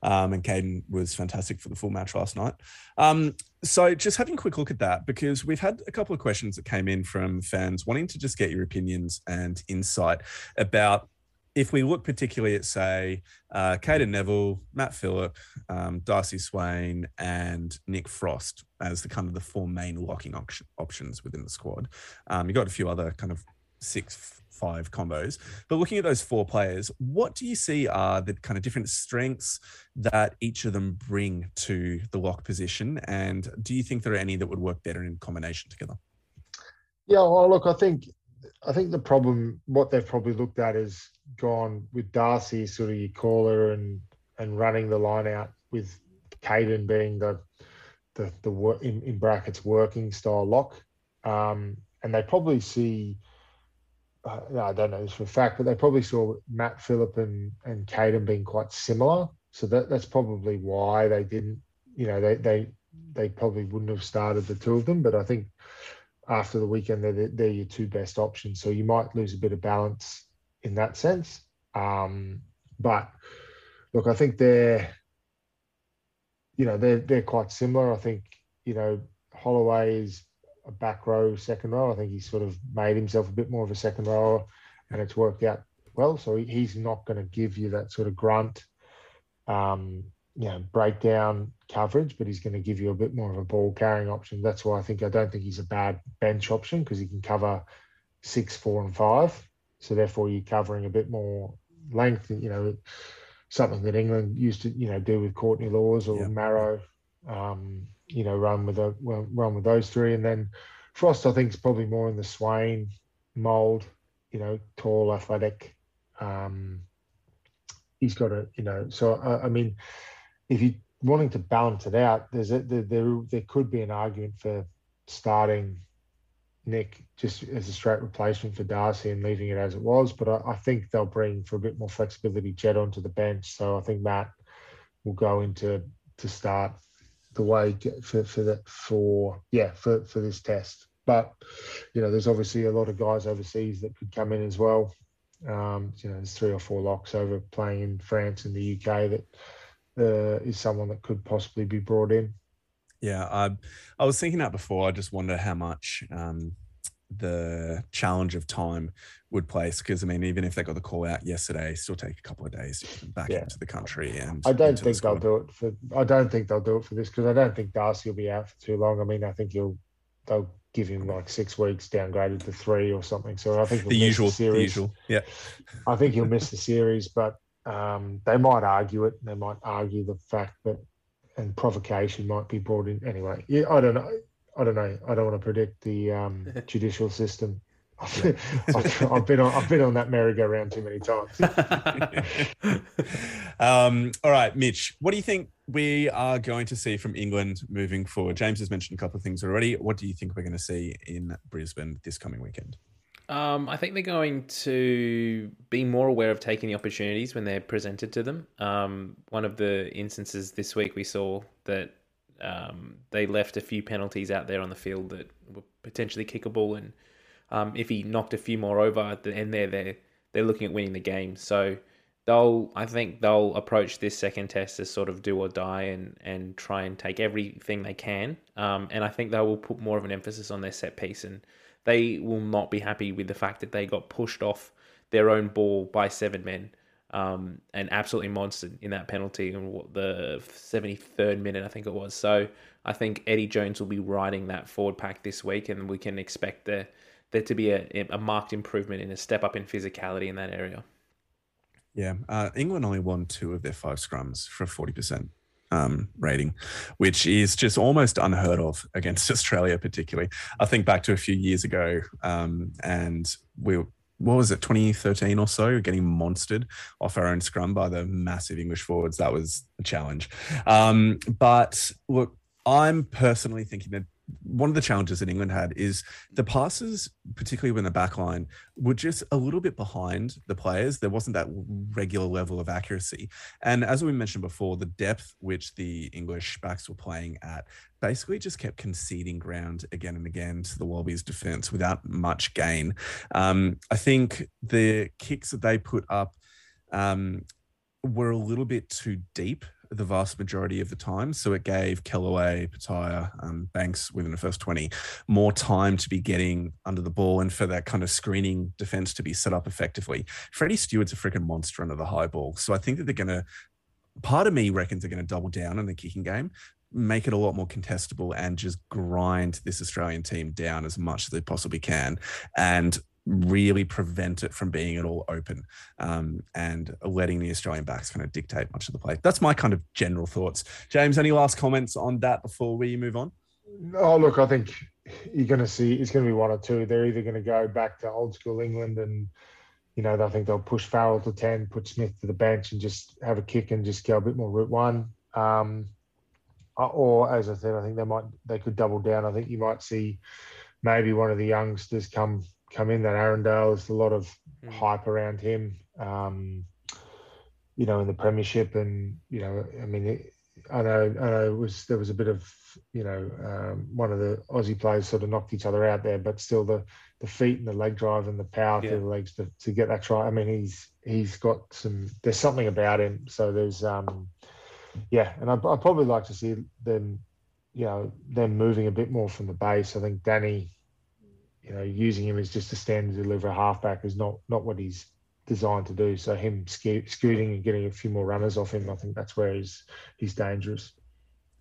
Um, and Cadeyrn was fantastic for the full match last night. Um, so just having a quick look at that because we've had a couple of questions that came in from fans wanting to just get your opinions and insight about if we look particularly at say uh, Cadeyrn Neville, Matt Philip, um, Darcy Swain, and Nick Frost as the kind of the four main locking op- options within the squad. Um, you got a few other kind of six, five combos, but looking at those four players, what do you see are the kind of different strengths that each of them bring to the lock position? And do you think there are any that would work better in combination together? Yeah, well, look, I think I think the problem, what they've probably looked at, is gone with Darcy, sort of your caller, and and running the line out with Cadeyrn being the the the work in, in brackets working style lock, um, and they probably see. Uh, I don't know this for a fact, but they probably saw Matt Philip and and Cadeyrn being quite similar, so that that's probably why they didn't. You know, they they they probably wouldn't have started the two of them, but I think after the weekend, they're, they're your two best options. So you might lose a bit of balance in that sense. Um, but look, I think they're, you know, they're they're quite similar. I think you know Holloway is a back row, second row. I think he's sort of made himself a bit more of a second rower, and it's worked out well. So he's not going to give you that sort of grunt, um, you know, breakdown coverage, but he's going to give you a bit more of a ball carrying option. That's why I think I don't think he's a bad bench option because he can cover six, four, and five. So therefore, you're covering a bit more length. You know, something that England used to you know do with Courtney Lawes or Yeah. Maro. Um, you know, run with a run with those three, and then Frost I think is probably more in the Swain mold. You know, tall, athletic. Um, he's got a you know. So I, I mean, if you're wanting to balance it out, there's a, there, there there could be an argument for starting Nick just as a straight replacement for Darcy and leaving it as it was. But I, I think they'll bring for a bit more flexibility Jed onto the bench. So I think Matt will go into to start the way for for that for yeah for for this test. But you know, there's obviously a lot of guys overseas that could come in as well. Um, you know, there's three or four locks over playing in France and the UK that uh, is someone that could possibly be brought in. Yeah, I I was thinking that before. I just wonder how much um, the challenge of time would place because I mean, even if they got the call out yesterday, still take a couple of days to back Yeah. into the country. And I don't the think they'll do it for. I don't think they'll do it for this because I don't think Darcy will be out for too long. I mean, I think he'll they'll give him like six weeks downgraded to three or something. So I think the usual, the series. usual. Yeah, I think he'll miss the series, but um, they might argue it. They might argue the fact that and provocation might be brought in anyway. Yeah, I don't know. I don't know. I don't want to predict the um, (laughs) judicial system. (laughs) I've, I've been on. I've been on that merry-go-round too many times. (laughs) um, all right, Mitch, what do you think we are going to see from England moving forward? James has mentioned a couple of things already. What do you think we're going to see in Brisbane this coming weekend? Um, I think they're going to be more aware of taking the opportunities when they're presented to them. Um, one of the instances this week we saw that um, they left a few penalties out there on the field that were potentially kickable, and um, if he knocked a few more over at the end there, they're they're looking at winning the game. So they'll, I think they'll approach this second test as sort of do or die, and and try and take everything they can. Um, and I think they will put more of an emphasis on their set piece and they will not be happy with the fact that they got pushed off their own ball by seven men um, and absolutely monstered in that penalty in the 73rd minute, I think it was. So I think Eddie Jones will be riding that forward pack this week, and we can expect there, there to be a, a marked improvement in a step up in physicality in that area. Yeah, uh, England only won two of their five scrums for forty percent um, rating, which is just almost unheard of against (laughs) Australia, particularly. I think back to a few years ago, um, and we were, what was it 2013 or so getting monstered off our own scrum by the massive english forwards that was a challenge um, but look i'm personally thinking that one of the challenges that England had is the passes, particularly when the back line, were just a little bit behind the players. There wasn't that regular level of accuracy. And as we mentioned before, the depth which the English backs were playing at basically just kept conceding ground again and again to the Wallabies defense without much gain. Um, I think the kicks that they put up um, were a little bit too deep the vast majority of the time. So it gave Kellaway, Petaia, um, Banks within the first 20 more time to be getting under the ball and for that kind of screening defense to be set up effectively. Freddie Steward's a freaking monster under the high ball. So I think that they're going to, part of me reckons they're going to double down on the kicking game. Make it a lot more contestable and just grind this Australian team down as much as they possibly can. And really prevent it from being at all open um, and letting the Australian backs kind of dictate much of the play. That's my kind of general thoughts. James, any last comments on that before we move on? Oh, look, I think you're going to see it's going to be one or two. They're either going to go back to old school England and, you know, I think they'll push Farrell to 10, put Smith to the bench and just have a kick and just go a bit more route one. Um, uh, or as I said, I think they might, they could double down. I think you might see maybe one of the youngsters come come in. That Arundell, there's a lot of mm. hype around him. Um, you know, in the Premiership, and you know, I mean, it, I know, I know, it was there was a bit of, you know, um, one of the Aussie players sort of knocked each other out there, but still the the feet and the leg drive and the power yeah. through the legs to, to get that try. I mean, he's he's got some. There's something about him. So there's, um, yeah, and I I'd probably like to see them, you know, them moving a bit more from the base. I think Danny you know, using him as just a stand to deliver a halfback is not not what he's designed to do. So him scooting and getting a few more runners off him, I think that's where he's he's dangerous.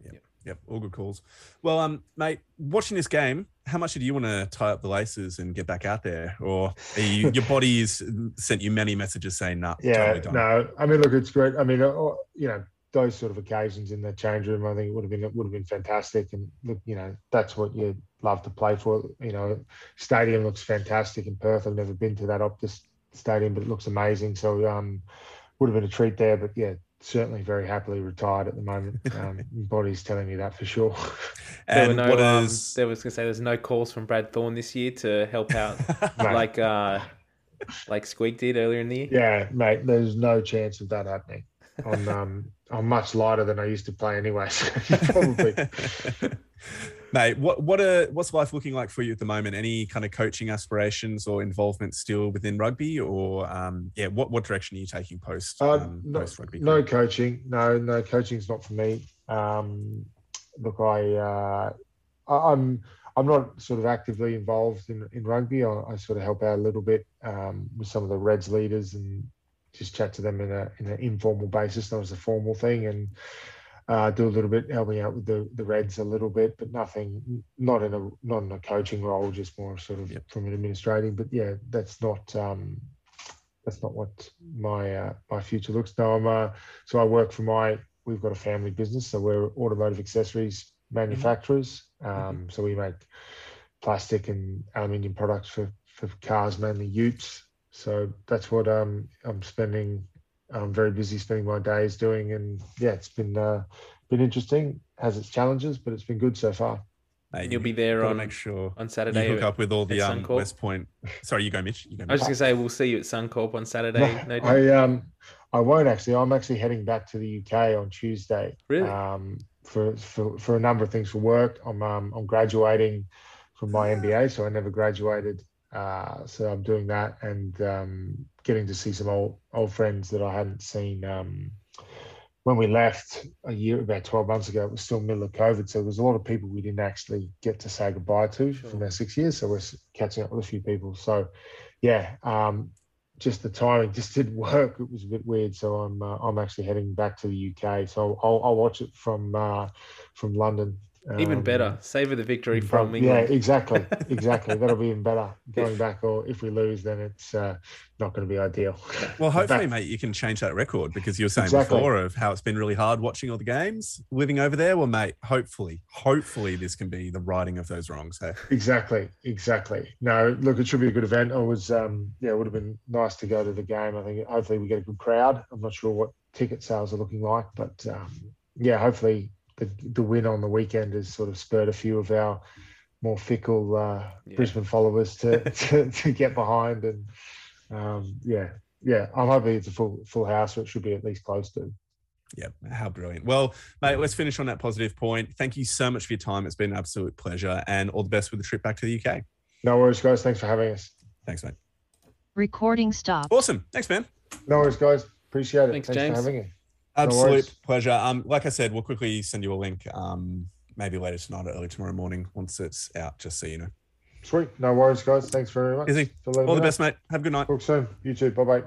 Yep, yep, all good calls. Well, um, mate, watching this game, how much do you want to tie up the laces and get back out there, or you, (laughs) your body has sent you many messages saying, "Nah, yeah, totally no." I mean, look, it's great. I mean, uh, you know, those sort of occasions in the change room, I think it would have been it would have been fantastic. And look, you know, that's what you love to play for. You know, stadium looks fantastic in Perth. I've never been to that Optus stadium, but it looks amazing. So um, would have been a treat there. But yeah, certainly very happily retired at the moment. Um, (laughs) body's telling me that for sure. (laughs) and no, what um, there was going to say there's no calls from Brad Thorn this year to help out, (laughs) like uh, like Squeak did earlier in the year. Yeah, mate. There's no chance of that happening. I'm um, I'm much lighter than I used to play anyway. So probably. Mate, what what are what's life looking like for you at the moment? Any kind of coaching aspirations or involvement still within rugby, or um, yeah, what what direction are you taking post uh, um, no, post rugby? No coaching, no no coaching's not for me. Um, look, I uh, I'm I'm not sort of actively involved in, in rugby. I, I sort of help out a little bit um, with some of the Reds leaders and just chat to them in a in an informal basis, not as a formal thing, and uh, do a little bit, helping out with the, the Reds a little bit, but nothing, not in a not in a coaching role, just more sort of yep. from an administrating. But yeah, that's not um, that's not what my uh, my future looks. No, I'm uh, so I work for my. We've got a family business, so we're automotive accessories manufacturers. Mm-hmm. Um, mm-hmm. So we make plastic and aluminium products for for cars, mainly Utes. So that's what um, I'm spending I'm very busy spending my days doing, and yeah, it's been uh, been interesting. Has its challenges, but it's been good so far. And you'll be there on make sure on Saturday. You hook up with all the um, West Point. Sorry, you go, Mitch. You go. Mitch. I was just gonna say we'll see you at Suncorp on Saturday. No, no I um I won't actually. I'm actually heading back to the UK on Tuesday. Really? Um, for for for a number of things for work. I'm um I'm graduating from my MBA, so I never graduated. Uh, so I'm doing that and um, getting to see some old old friends that I hadn't seen um, when we left a year about 12 months ago. It was still middle of COVID, so there's a lot of people we didn't actually get to say goodbye to sure. from our six years. So we're catching up with a few people. So yeah, um, just the timing just (laughs) didn't work. It was a bit weird. So I'm uh, I'm actually heading back to the UK. So I'll, I'll watch it from uh, from London Even Um, better. Savor the victory from- from yeah, exactly, (laughs) exactly. That'll be even better going (laughs) back. Or if we lose, then it's uh, not going to be ideal. (laughs) Well, hopefully, Back- mate, you can change that record because you were saying Exactly. before of how it's been really hard watching all the games, living over there. Well, mate, hopefully, hopefully this can be the righting of those wrongs. Hey? Exactly, exactly. No, look, it should be a good event. It was, um, yeah, it would have been nice to go to the game. I think hopefully we get a good crowd. I'm not sure what ticket sales are looking like, but um, yeah, hopefully the the win on the weekend has sort of spurred a few of our more fickle uh, Yeah. Brisbane followers to, (laughs) to to get behind and um, yeah, yeah. I'm hoping it's a full full house, so it should be at least close to. Yeah, how brilliant. Well, mate, let's finish on that positive point. Thank you so much for your time. It's been an absolute pleasure, and all the best with the trip back to the UK. No worries, guys. Thanks for having us. Thanks, mate. Recording stopped. Awesome. Thanks, man. No worries, guys. Appreciate it. Thanks, Thanks, James. for having me. Absolute worries. pleasure. Um, like I said, we'll quickly send you a link. Um, maybe later tonight or early tomorrow morning once it's out, just so you know. Sweet. No worries, guys. Thanks very much. Easy. for All the know. best, mate. Have a good night. Talk soon. You too. Bye bye.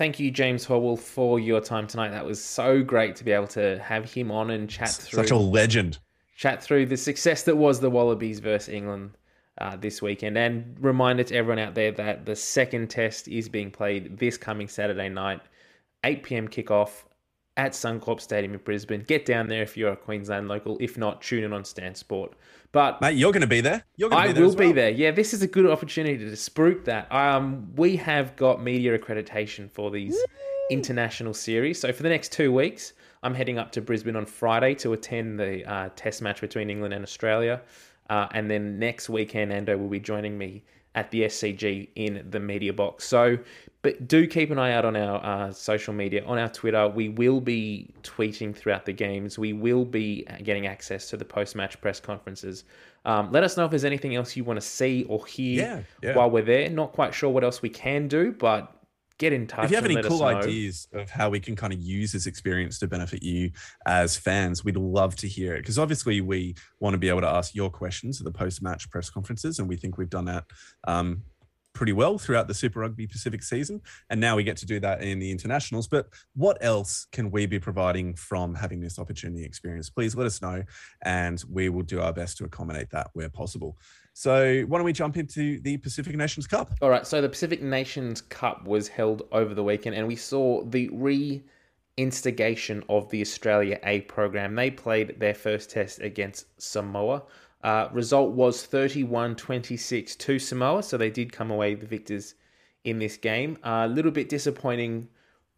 Thank you, James Horwill, for your time tonight. That was so great to be able to have him on and chat through Such a legend. chat through the success that was the Wallabies versus England uh, this weekend. And reminder to everyone out there that the second test is being played this coming Saturday night, 8 p.m. kickoff at Suncorp Stadium in Brisbane. Get down there if you're a Queensland local. If not, tune in on Stan Sport. But Mate, you're going to be there. You're going to I be there. will as be there. Yeah, this is a good opportunity to spruik that. Um, we have got media accreditation for these international series. So for the next two weeks, I'm heading up to Brisbane on Friday to attend the uh, Test match between England and Australia, uh, and then next weekend, Ando will be joining me at the SCG in the media box. So, but do keep an eye out on our uh, social media, on our Twitter. We will be tweeting throughout the games. We will be getting access to the post-match press conferences. Um, let us know if there's anything else you want to see or hear Yeah, yeah. while we're there. Not quite sure what else we can do, but get in touch. If you have any cool ideas of how we can kind of use this experience to benefit you as fans, we'd love to hear it. Because obviously, we want to be able to ask your questions at the post match press conferences. And we think we've done that um, pretty well throughout the Super Rugby Pacific season. And now we get to do that in the internationals. But what else can we be providing from having this opportunity experience? Please let us know. And we will do our best to accommodate that where possible. So, why don't we jump into the Pacific Nations Cup? All right, so the Pacific Nations Cup was held over the weekend, and we saw the re instigation of the Australia A program. They played their first test against Samoa. Uh, result was 31 26 to Samoa, so they did come away the victors in this game. A little bit disappointing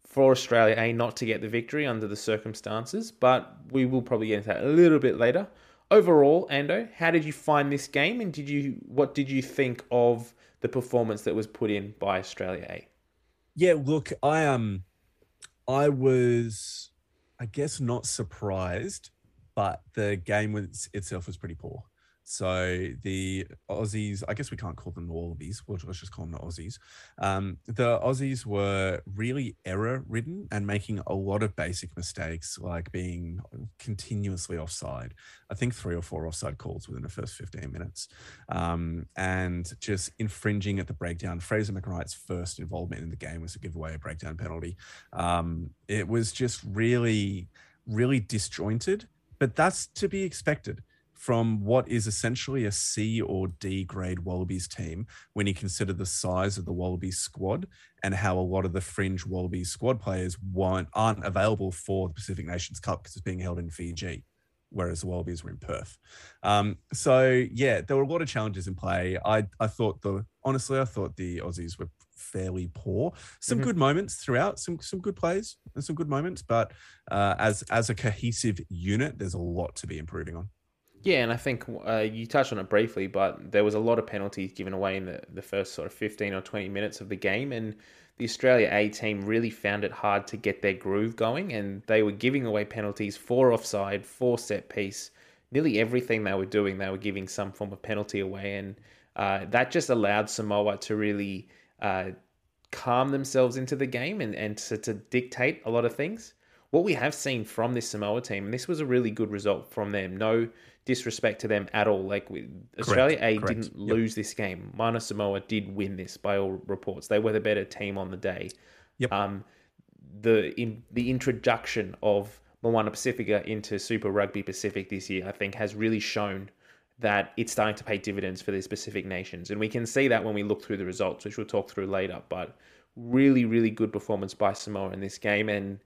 for Australia A not to get the victory under the circumstances, but we will probably get into that a little bit later. Overall, Ando, how did you find this game, and did you what did you think of the performance that was put in by Australia A? Yeah, look, I um I was I guess not surprised, but the game was, itself was pretty poor. So the Aussies, I guess we can't call them the Wallabies. Let's just call them the Aussies. Um, the Aussies were really error ridden and making a lot of basic mistakes, like being continuously offside. I think three or four offside calls within the first 15 minutes, um, and just infringing at the breakdown. Fraser McReight's first involvement in the game was to give away a breakdown penalty. Um, it was just really, really disjointed, but that's to be expected from what is essentially a C or D grade Wallabies team when you consider the size of the Wallabies squad and how a lot of the fringe Wallabies squad players weren't, aren't available for the Pacific Nations Cup because it's being held in Fiji, whereas the Wallabies were in Perth. Um, so yeah, there were a lot of challenges in play. I I thought the honestly, I thought the Aussies were fairly poor. Some Mhm. good moments throughout, some some good plays and some good moments, but uh, as as a cohesive unit, there's a lot to be improving on. Yeah, and I think uh, you touched on it briefly, but there was a lot of penalties given away in the, the first sort of 15 or 20 minutes of the game. And the Australia A team really found it hard to get their groove going. And they were giving away penalties for offside, for set piece. Nearly everything they were doing, they were giving some form of penalty away. And uh, that just allowed Samoa to really uh, calm themselves into the game and, and to, to dictate a lot of things. What we have seen from this Samoa team, and this was a really good result from them. No disrespect to them at all. Like we, Australia A correct. didn't Yep. lose this game. Minus Samoa did win this by all reports. They were the better team on the day. Yep. Um, the in, the introduction of Moana Pasifika into Super Rugby Pacific this year, I think, has really shown that it's starting to pay dividends for these Pacific nations, and we can see that when we look through the results, which we'll talk through later. But really, really good performance by Samoa in this game, and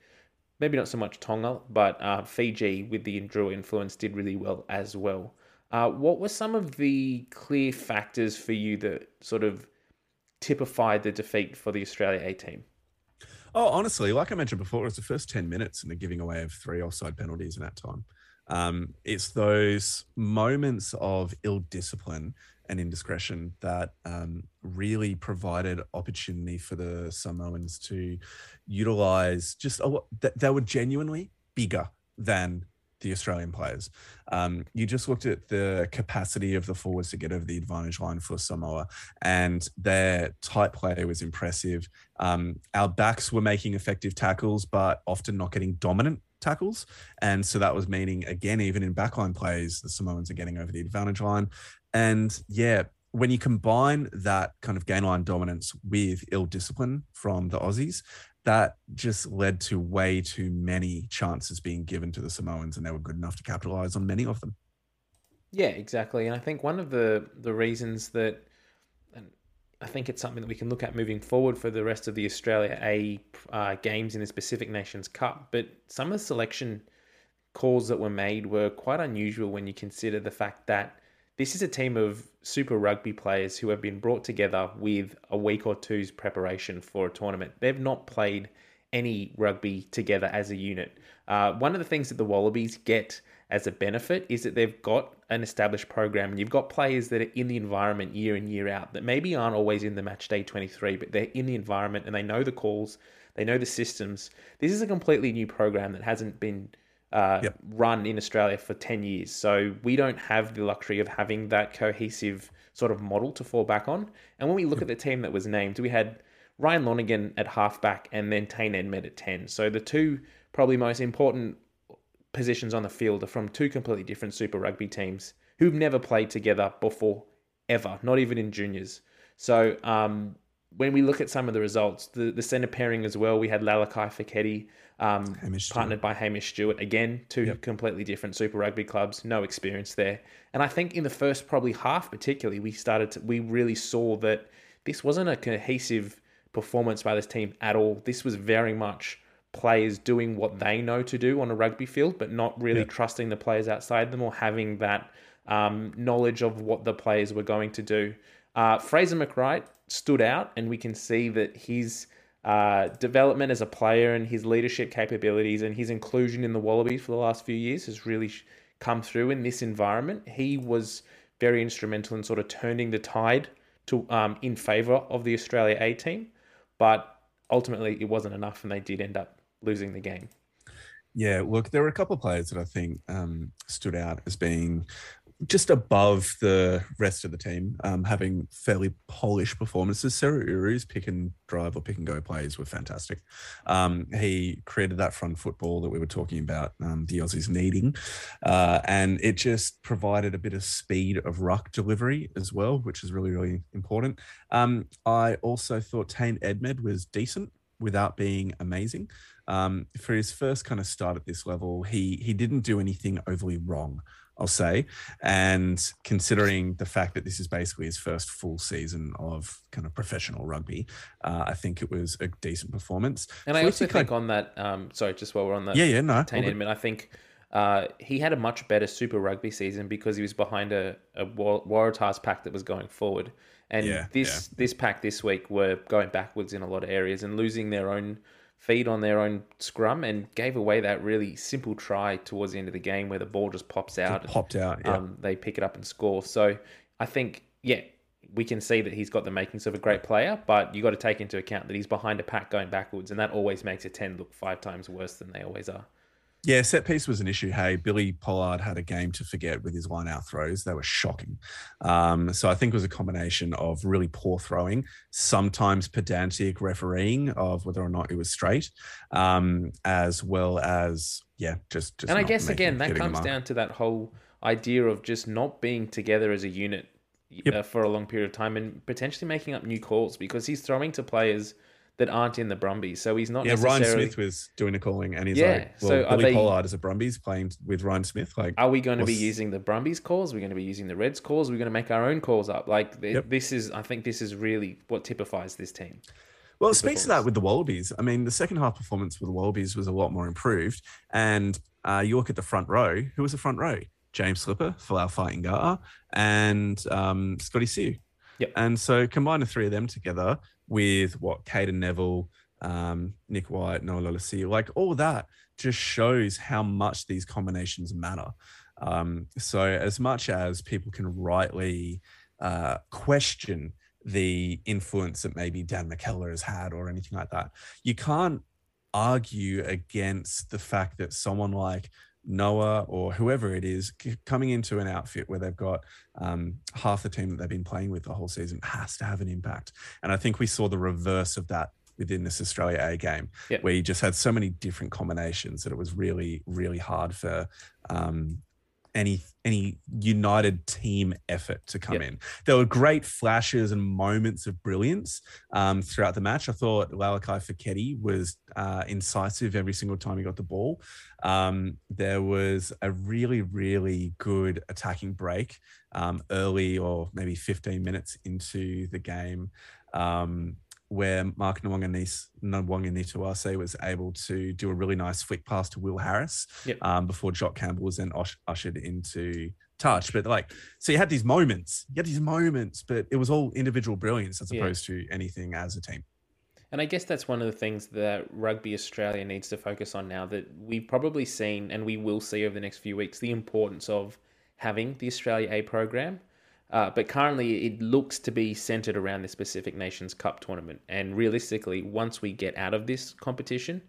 maybe not so much Tonga, but uh, Fiji with the Drua influence did really well as well. Uh, what were some of the clear factors for you that sort of typified the defeat for the Australia A team? Oh, honestly, like I mentioned before, it was the first 10 minutes and the giving away of three offside penalties in that time. Um, it's those moments of ill discipline and indiscretion that um, really provided opportunity for the Samoans to utilize just a, lot- that they were genuinely bigger than the Australian players. Um, you just looked at the capacity of the forwards to get over the advantage line for Samoa, and their tight play was impressive. Um, our backs were making effective tackles, but often not getting dominant tackles. And so that was meaning, again, even in backline plays, the Samoans are getting over the advantage line. And yeah, when you combine that kind of gain line dominance with ill discipline from the Aussies, that just led to way too many chances being given to the Samoans, and they were good enough to capitalize on many of them. Yeah, exactly. And I think one of the the reasons that, and I think it's something that we can look at moving forward for the rest of the Australia A uh, games in this Pacific Nations Cup. But some of the selection calls that were made were quite unusual when you consider the fact that this is a team of Super Rugby players who have been brought together with a week or two's preparation for a tournament. They've not played any rugby together as a unit. Uh, one of the things that the Wallabies get as a benefit is that they've got an established program and you've got players that are in the environment year in, year out that maybe aren't always in the match day 23, but they're in the environment and they know the calls, they know the systems. This is a completely new program that hasn't been uh, Yep. run in Australia for 10 years. So we don't have the luxury of having that cohesive sort of model to fall back on. And when we look at the team that was named, we had Ryan Lonergan at halfback and then Tane Edmed at 10. So the two probably most important positions on the field are from two completely different Super Rugby teams who've never played together before, ever, not even in juniors. So um, when we look at some of the results, the, the centre pairing as well, we had Lalakai Foketi, um, partnered by Hamish Stewart. Again, two Yep. completely different Super Rugby clubs, no experience there. And I think in the first probably half, particularly, we started to, we really saw that this wasn't a cohesive performance by this team at all. This was very much players doing what they know to do on a rugby field, but not really Yeah. trusting the players outside them or having that um, knowledge of what the players were going to do. Uh, Fraser McReight stood out, and we can see that his uh, development as a player and his leadership capabilities and his inclusion in the Wallabies for the last few years has really come through in this environment. He was very instrumental in sort of turning the tide to um, in favour of the Australia A team, but ultimately it wasn't enough, and they did end up losing the game. Yeah, look, there were a couple of players that I think um, stood out as being just above the rest of the team, um, having fairly polished performances. Seru Uru's pick and drive or pick and go plays were fantastic. Um, he created that front football that we were talking about, um, the Aussies needing, uh, and it just provided a bit of speed of ruck delivery as well, which is really, really important. Um, I also thought Tane Edmed was decent without being amazing. Um, for his first kind of start at this level, he he didn't do anything overly wrong. I'll say. And considering the fact that this is basically his first full season of kind of professional rugby, uh, I think it was a decent performance. And I also think Craig- on that, um, sorry, just while we're on that, yeah, yeah, no. Edmed, I think uh, he had a much better Super Rugby season because he was behind a, a Wa- Waratahs pack that was going forward. And Yeah, this this pack this week were going backwards in a lot of areas and losing their own feed on their own scrum and gave away that really simple try towards the end of the game where the ball just pops out. and, popped out. Yeah. um, they pick it up and score. So I think, yeah, we can see that he's got the makings of a great player, but you got to take into account that he's behind a pack going backwards, and that always makes a 10 look five times worse than they always are. Yeah, set piece was an issue. Hey, Billy Pollard had a game to forget with his line out throws. They were shocking. Um, so I think it was a combination of really poor throwing, sometimes pedantic refereeing of whether or not it was straight, um, as well as yeah, just, just and I guess again that comes down to that whole idea of just not being together as a unit Yep. uh, for a long period of time and potentially making up new calls because he's throwing to players that aren't in the Brumbies. So he's not Yeah, Ryan. Smith was doing the calling, and he's Yeah, like, "Well, so are Billy they- Pollard is a Brumbies playing with Ryan Smith." Like, Are we going to be using the Brumbies calls? We're going to be using the Reds calls. We're going to make our own calls up. Like th- Yep. this is, I think this is really what typifies this team. Well, it speaks to that with the Wallabies. I mean, the second half performance with the Wallabies was a lot more improved. And uh, you look at the front row. Who was the front row? James Slipper, Folau Fainga'a, and um, Scotty Sio. Yep. And so combine the three of them together with what Cadeyrn Neville, um, Nick White, Noah Lolesio, like all that just shows how much these combinations matter. Um, so as much as people can rightly uh, question the influence that maybe Dan McKellar has had or anything like that. You can't argue against the fact that someone like Noah or whoever it is coming into an outfit where they've got um, half the team that they've been playing with the whole season has to have an impact. And I think we saw the reverse of that within this Australia A game, Yep. where you just had so many different combinations that it was really, really hard for um, any any united team effort to come Yep. in. There were great flashes and moments of brilliance um, throughout the match. I thought Lalakai Foketi was uh, incisive every single time he got the ball. Um, there was a really, really good attacking break um, early or maybe 15 minutes into the game. Um, where Mark Nawaqanitawase was able to do a really nice flick pass to Will Harris Yep. um, before Jock Campbell was then ush- ushered into touch. But like, so you had these moments, you had these moments, but it was all individual brilliance as Yeah. opposed to anything as a team. And I guess that's one of the things that Rugby Australia needs to focus on now that we've probably seen and we will see over the next few weeks the importance of having the Australia A program. Uh, but currently, it looks to be centered around the Pacific Nations Cup tournament. And realistically, once we get out of this competition,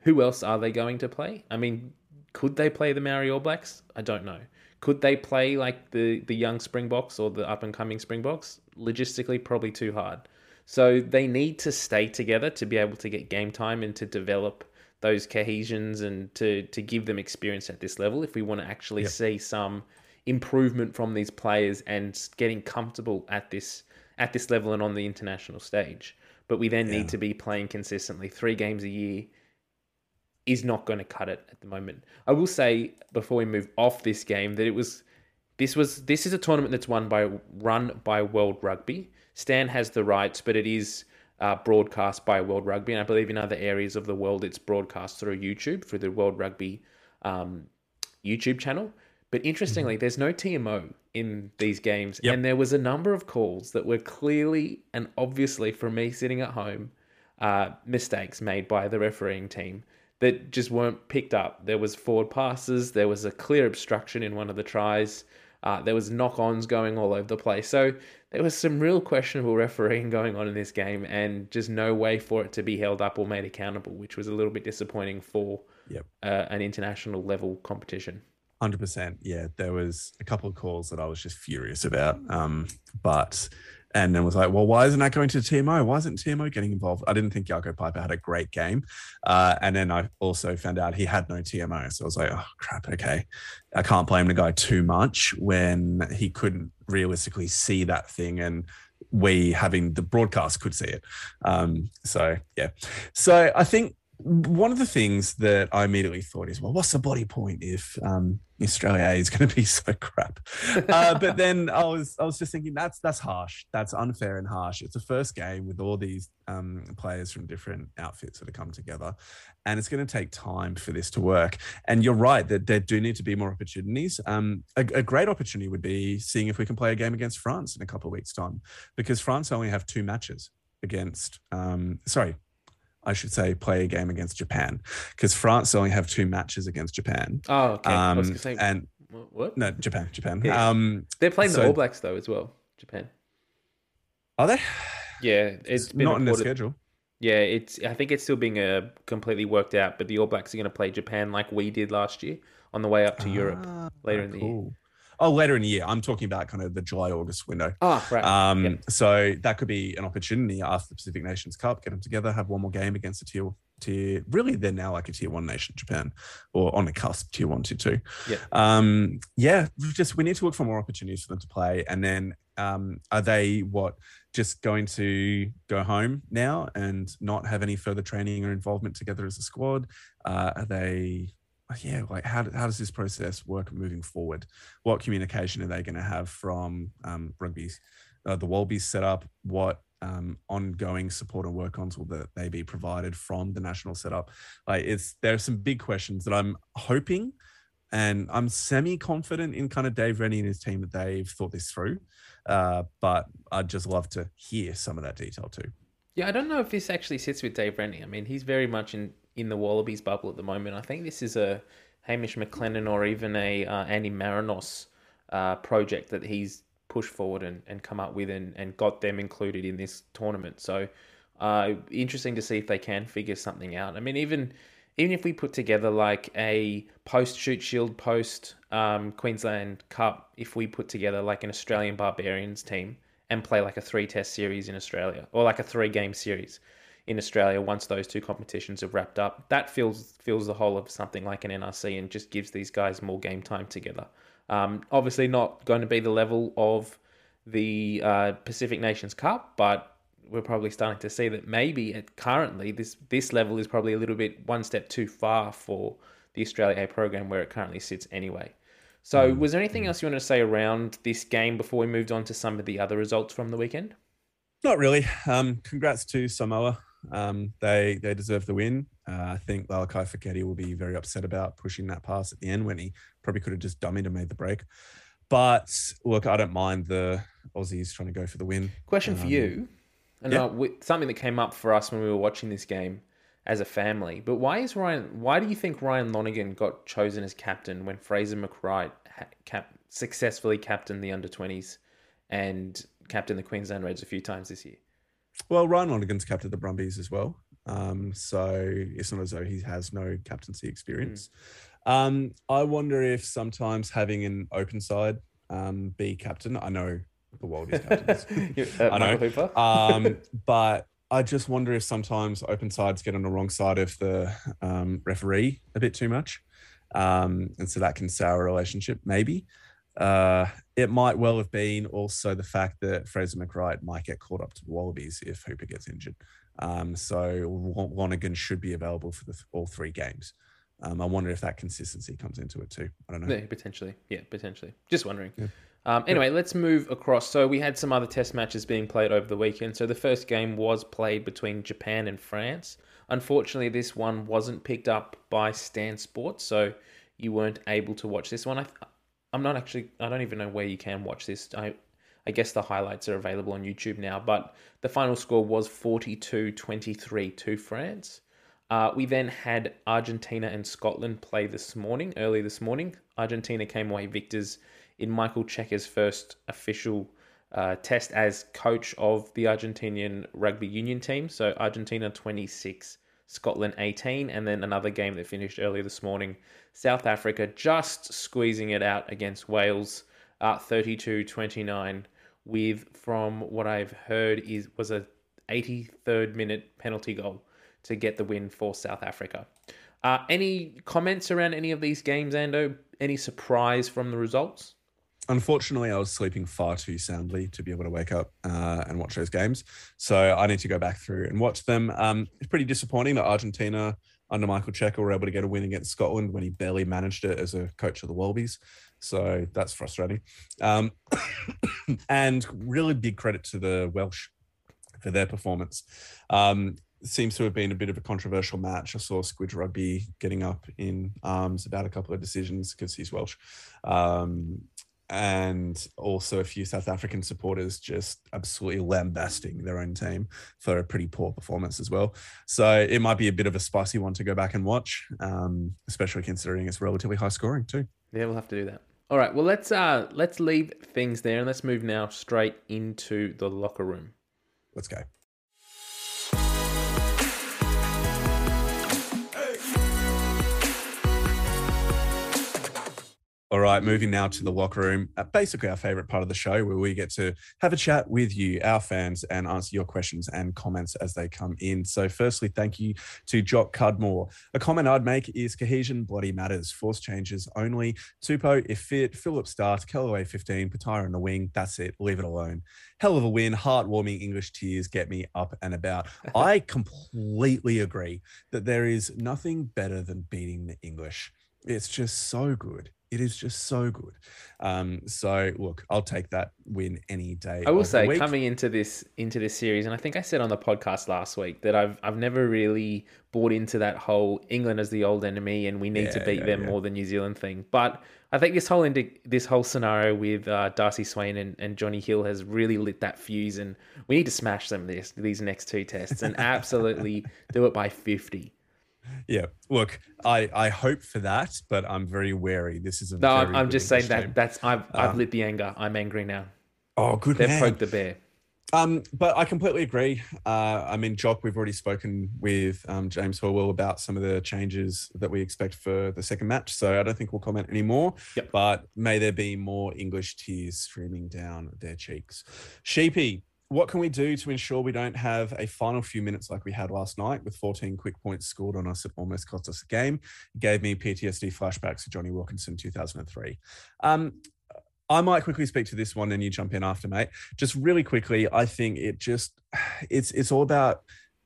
who else are they going to play? I mean, could they play the Maori All Blacks? I don't know. Could they play like the the young Springboks or the up and coming Springboks? Logistically, probably too hard. So they need to stay together to be able to get game time and to develop those cohesions and to to give them experience at this level. If we want to actually Yep. see some improvement from these players and getting comfortable at this at this level and on the international stage. But we then Yeah. need to be playing consistently three games a year is not going to cut it at the moment. I will say before we move off this game that it was this was this is a tournament that's won by run by World Rugby. Stan has the rights, but it is uh, broadcast by World Rugby, and I believe in other areas of the world it's broadcast through YouTube through the World Rugby um, YouTube channel. But interestingly, there's no TMO in these games, Yep. and there was a number of calls that were clearly and obviously from me sitting at home uh, mistakes made by the refereeing team that just weren't picked up. There was forward passes. There was a clear obstruction in one of the tries. Uh, there was knock-ons going all over the place. So there was some real questionable refereeing going on in this game, and just no way for it to be held up or made accountable, which was a little bit disappointing for Yep. uh, an international level competition. Hundred percent. Yeah, there was a couple of calls that I was just furious about. Um, but and then was like, well, why isn't that going to TMO? Why isn't TMO getting involved? I didn't think Yarko Piper had a great game. Uh, and then I also found out he had no TMO. So I was like, oh crap, okay. I can't blame the guy too much when he couldn't realistically see that thing and we having the broadcast could see it. Um, so yeah. So I think one of the things that I immediately thought is, well, what's the body point if um, Australia is going to be (laughs) so crap? Uh, but (laughs) then I was I was just thinking that's that's harsh. That's unfair and harsh. It's a first game with all these um, players from different outfits that have come together, and it's going to take time for this to work. And you're right that there do need to be more opportunities. Um, a, a great opportunity would be seeing if we can play a game against France in a couple of weeks' time, because France only have two matches against. Um, sorry, I should say play a game against Japan because France only have two matches against Japan. Oh, okay. I was Um, say, and what? no, Japan, Japan. Yeah. Um, They're playing the All Blacks though as well. Japan. are they? Yeah, it's been not in their reported- schedule. Yeah, it's. I think it's still being uh, completely worked out, but the All Blacks are going to play Japan like we did last year on the way up to Europe Ah, later in the year. Oh, later in the year. I'm talking about kind of the July August window. Ah, right. Um, Yep. So that could be an opportunity after the Pacific Nations Cup, get them together, have one more game against a tier tier. Really, they're now like a tier one nation, Japan, or on the cusp, tier one, tier two. Yep. Um, yeah, just we need to look for more opportunities for them to play. And then, um, are they what just going to go home now and not have any further training or involvement together as a squad? Uh, are they? Yeah, like how, how does this process work moving forward? What communication are they going to have from um, rugby's uh, the Wallabies set up, what um, ongoing support and work ons will that they be provided from the national setup? Like it's there are some big questions that I'm hoping and I'm semi confident in kind of Dave Rennie and his team that they've thought this through. Uh, but I'd just love to hear some of that detail too. Yeah, I don't know if this actually sits with Dave Rennie. I mean, he's very much in, in the Wallabies bubble at the moment. I think this is a Hamish McLennan or even a uh, Andy Marinos uh, project that he's pushed forward and, and come up with and, and got them included in this tournament. So uh, interesting to see if they can figure something out. I mean, even even if we put together like a post Shute Shield post um, Queensland Cup, if we put together like an Australian Barbarians team and play like a three test series in Australia or like a three game series in Australia once those two competitions have wrapped up, that fills fills the hole of something like an NRC and just gives these guys more game time together. Um, obviously, not going to be the level of the uh, Pacific Nations Cup, but we're probably starting to see that maybe at currently this this level is probably a little bit one step too far for the Australia A program where it currently sits anyway. So, was there anything else you wanted to say around this game before we moved on to some of the other results from the weekend? Not really. Um, congrats to Samoa. Um, they they deserve the win. Uh, I think Lalakai Foketi will be very upset about pushing that pass at the end when he probably could have just dummied and made the break. But look, I don't mind the Aussies trying to go for the win. Question for Um, you, and yeah. uh, something that came up for us when we were watching this game as a family. But why is Ryan? Why do you think Ryan Lonergan got chosen as captain when Fraser McReight ha- cap- successfully captained the under twenties and captained the Queensland Reds a few times this year? Well, Ryan Lonergan's captain the Brumbies as well. Um, so it's not as though he has no captaincy experience. Um, I wonder if sometimes having an open side um, be captain. I know the Wallabies captains. (laughs) uh, I know. um, (laughs) but I just wonder if sometimes open sides get on the wrong side of the um, referee a bit too much, um, and so that can sour a relationship. Maybe uh, it might well have been also the fact that Fraser McReight might get caught up to the Wallabies if Hooper gets injured. Um, so Lonergan should be available for the, all three games. Um, I wonder if that consistency comes into it too. I don't know. Yeah, potentially. Yeah, potentially. Just wondering. Yeah. Um, anyway, let's move across. So we had some other test matches being played over the weekend. So the first game was played between Japan and France. Unfortunately, this one wasn't picked up by Stan Sports, so you weren't able to watch this one. I, I'm not actually. I don't even know where you can watch this. I, I guess the highlights are available on YouTube now. But the final score was 42-23 to France. Uh, we then had Argentina and Scotland play this morning, early this morning. Argentina came away victors in Michael Cheika's first official uh, test as coach of the Argentinian rugby union team. So Argentina 26, Scotland 18, and then another game that finished earlier this morning. South Africa just squeezing it out against Wales, uh, 32-29, with from what I've heard is was a 83rd minute penalty goal to get the win for South Africa. Uh, any comments around any of these games, Ando? Any surprise from the results? Unfortunately, I was sleeping far too soundly to be able to wake up uh, and watch those games. So I need to go back through and watch them. Um, it's pretty disappointing that Argentina under Michael Cheika were able to get a win against Scotland when he barely managed it as a coach of the Wallabies. So that's frustrating. Um, (coughs) and really big credit to the Welsh for their performance. Um, seems to have been a bit of a controversial match. I saw Squidge Rugby getting up in arms about a couple of decisions because he's Welsh. Um, and also a few South African supporters just absolutely lambasting their own team for a pretty poor performance as well. So it might be a bit of a spicy one to go back and watch, um, especially considering it's relatively high scoring too. Yeah, we'll have to do that. All right. Well, let's uh let's leave things there and let's move now straight into the locker room. Let's go. All right, moving now to the locker room, uh, basically our favorite part of the show where we get to have a chat with you, our fans, and answer your questions and comments as they come in. So, firstly, thank you to Jock Cudmore. A comment I'd make is cohesion bloody matters. Force changes only. Tupou, if fit, Philip start, Kellaway 15, Petaia in the wing. That's it. Leave it alone. Hell of a win. Heartwarming English tears get me up and about. (laughs) I completely agree that there is nothing better than beating the English. It's just so good it is just so good. Um, so look, I'll take that win any day. I will say, coming into this into this series, and I think I said on the podcast last week that I've I've never really bought into that whole England as the old enemy and we need yeah, to beat yeah, them yeah. more than New Zealand thing. But I think this whole into this whole scenario with uh, Darcy Swain and, and Jonny Hill has really lit that fuse, and we need to smash them this these next two tests and absolutely do it by fifty yeah look i i hope for that but i'm very wary this is a no i'm, I'm just saying that that's i've i've um, lit the anger i'm angry now oh good they've man. poked the bear um, but I completely agree. Uh, I mean, Jock, we've already spoken with um, James Horwill about some of the changes that we expect for the second match. So I don't think we'll comment anymore. Yep. But may there be more English tears streaming down their cheeks. Sheepy, what can we do to ensure we don't have a final few minutes like we had last night with 14 quick points scored on us it almost cost us a game it gave me ptsd flashbacks to Jonny Wilkinson 2003 um, I might quickly speak to this one and you jump in after, mate. Just really quickly, I think it just (sighs) it's it's all about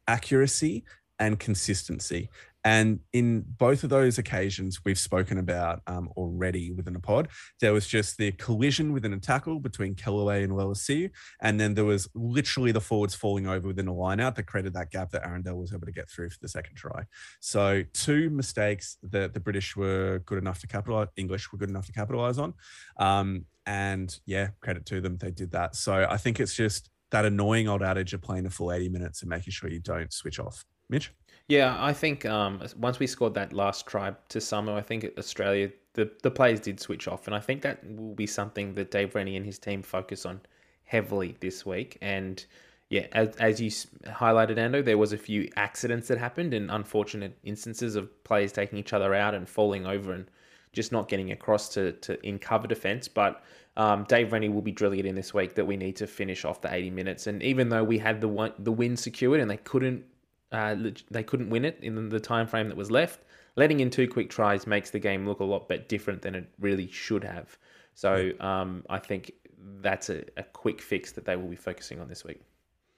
accuracy and consistency. And in both of those occasions we've spoken about um, already within a pod, there was just the collision within a tackle between Kellaway and Lolesio. And then there was literally the forwards falling over within a line out that created that gap that Arundell was able to get through for the second try. So two mistakes that the British were good enough to capitalize, English were good enough to capitalize on. Um, and yeah, credit to them, they did that. So I think it's just that annoying old adage of playing a full 80 minutes and making sure you don't switch off. Mitch? Yeah, I think um, once we scored that last try to Samoa, I think Australia, the, the players did switch off. And I think that will be something that Dave Rennie and his team focus on heavily this week. And yeah, as, as you highlighted, Ando, there was a few accidents that happened and unfortunate instances of players taking each other out and falling over and just not getting across to, to in cover defense. But um, Dave Rennie will be drilling it in this week that we need to finish off the 80 minutes. And even though we had the one, the win secured and they couldn't uh, they couldn't win it in the time frame that was left. Letting in two quick tries makes the game look a lot bit different than it really should have. So um, I think that's a, a quick fix that they will be focusing on this week.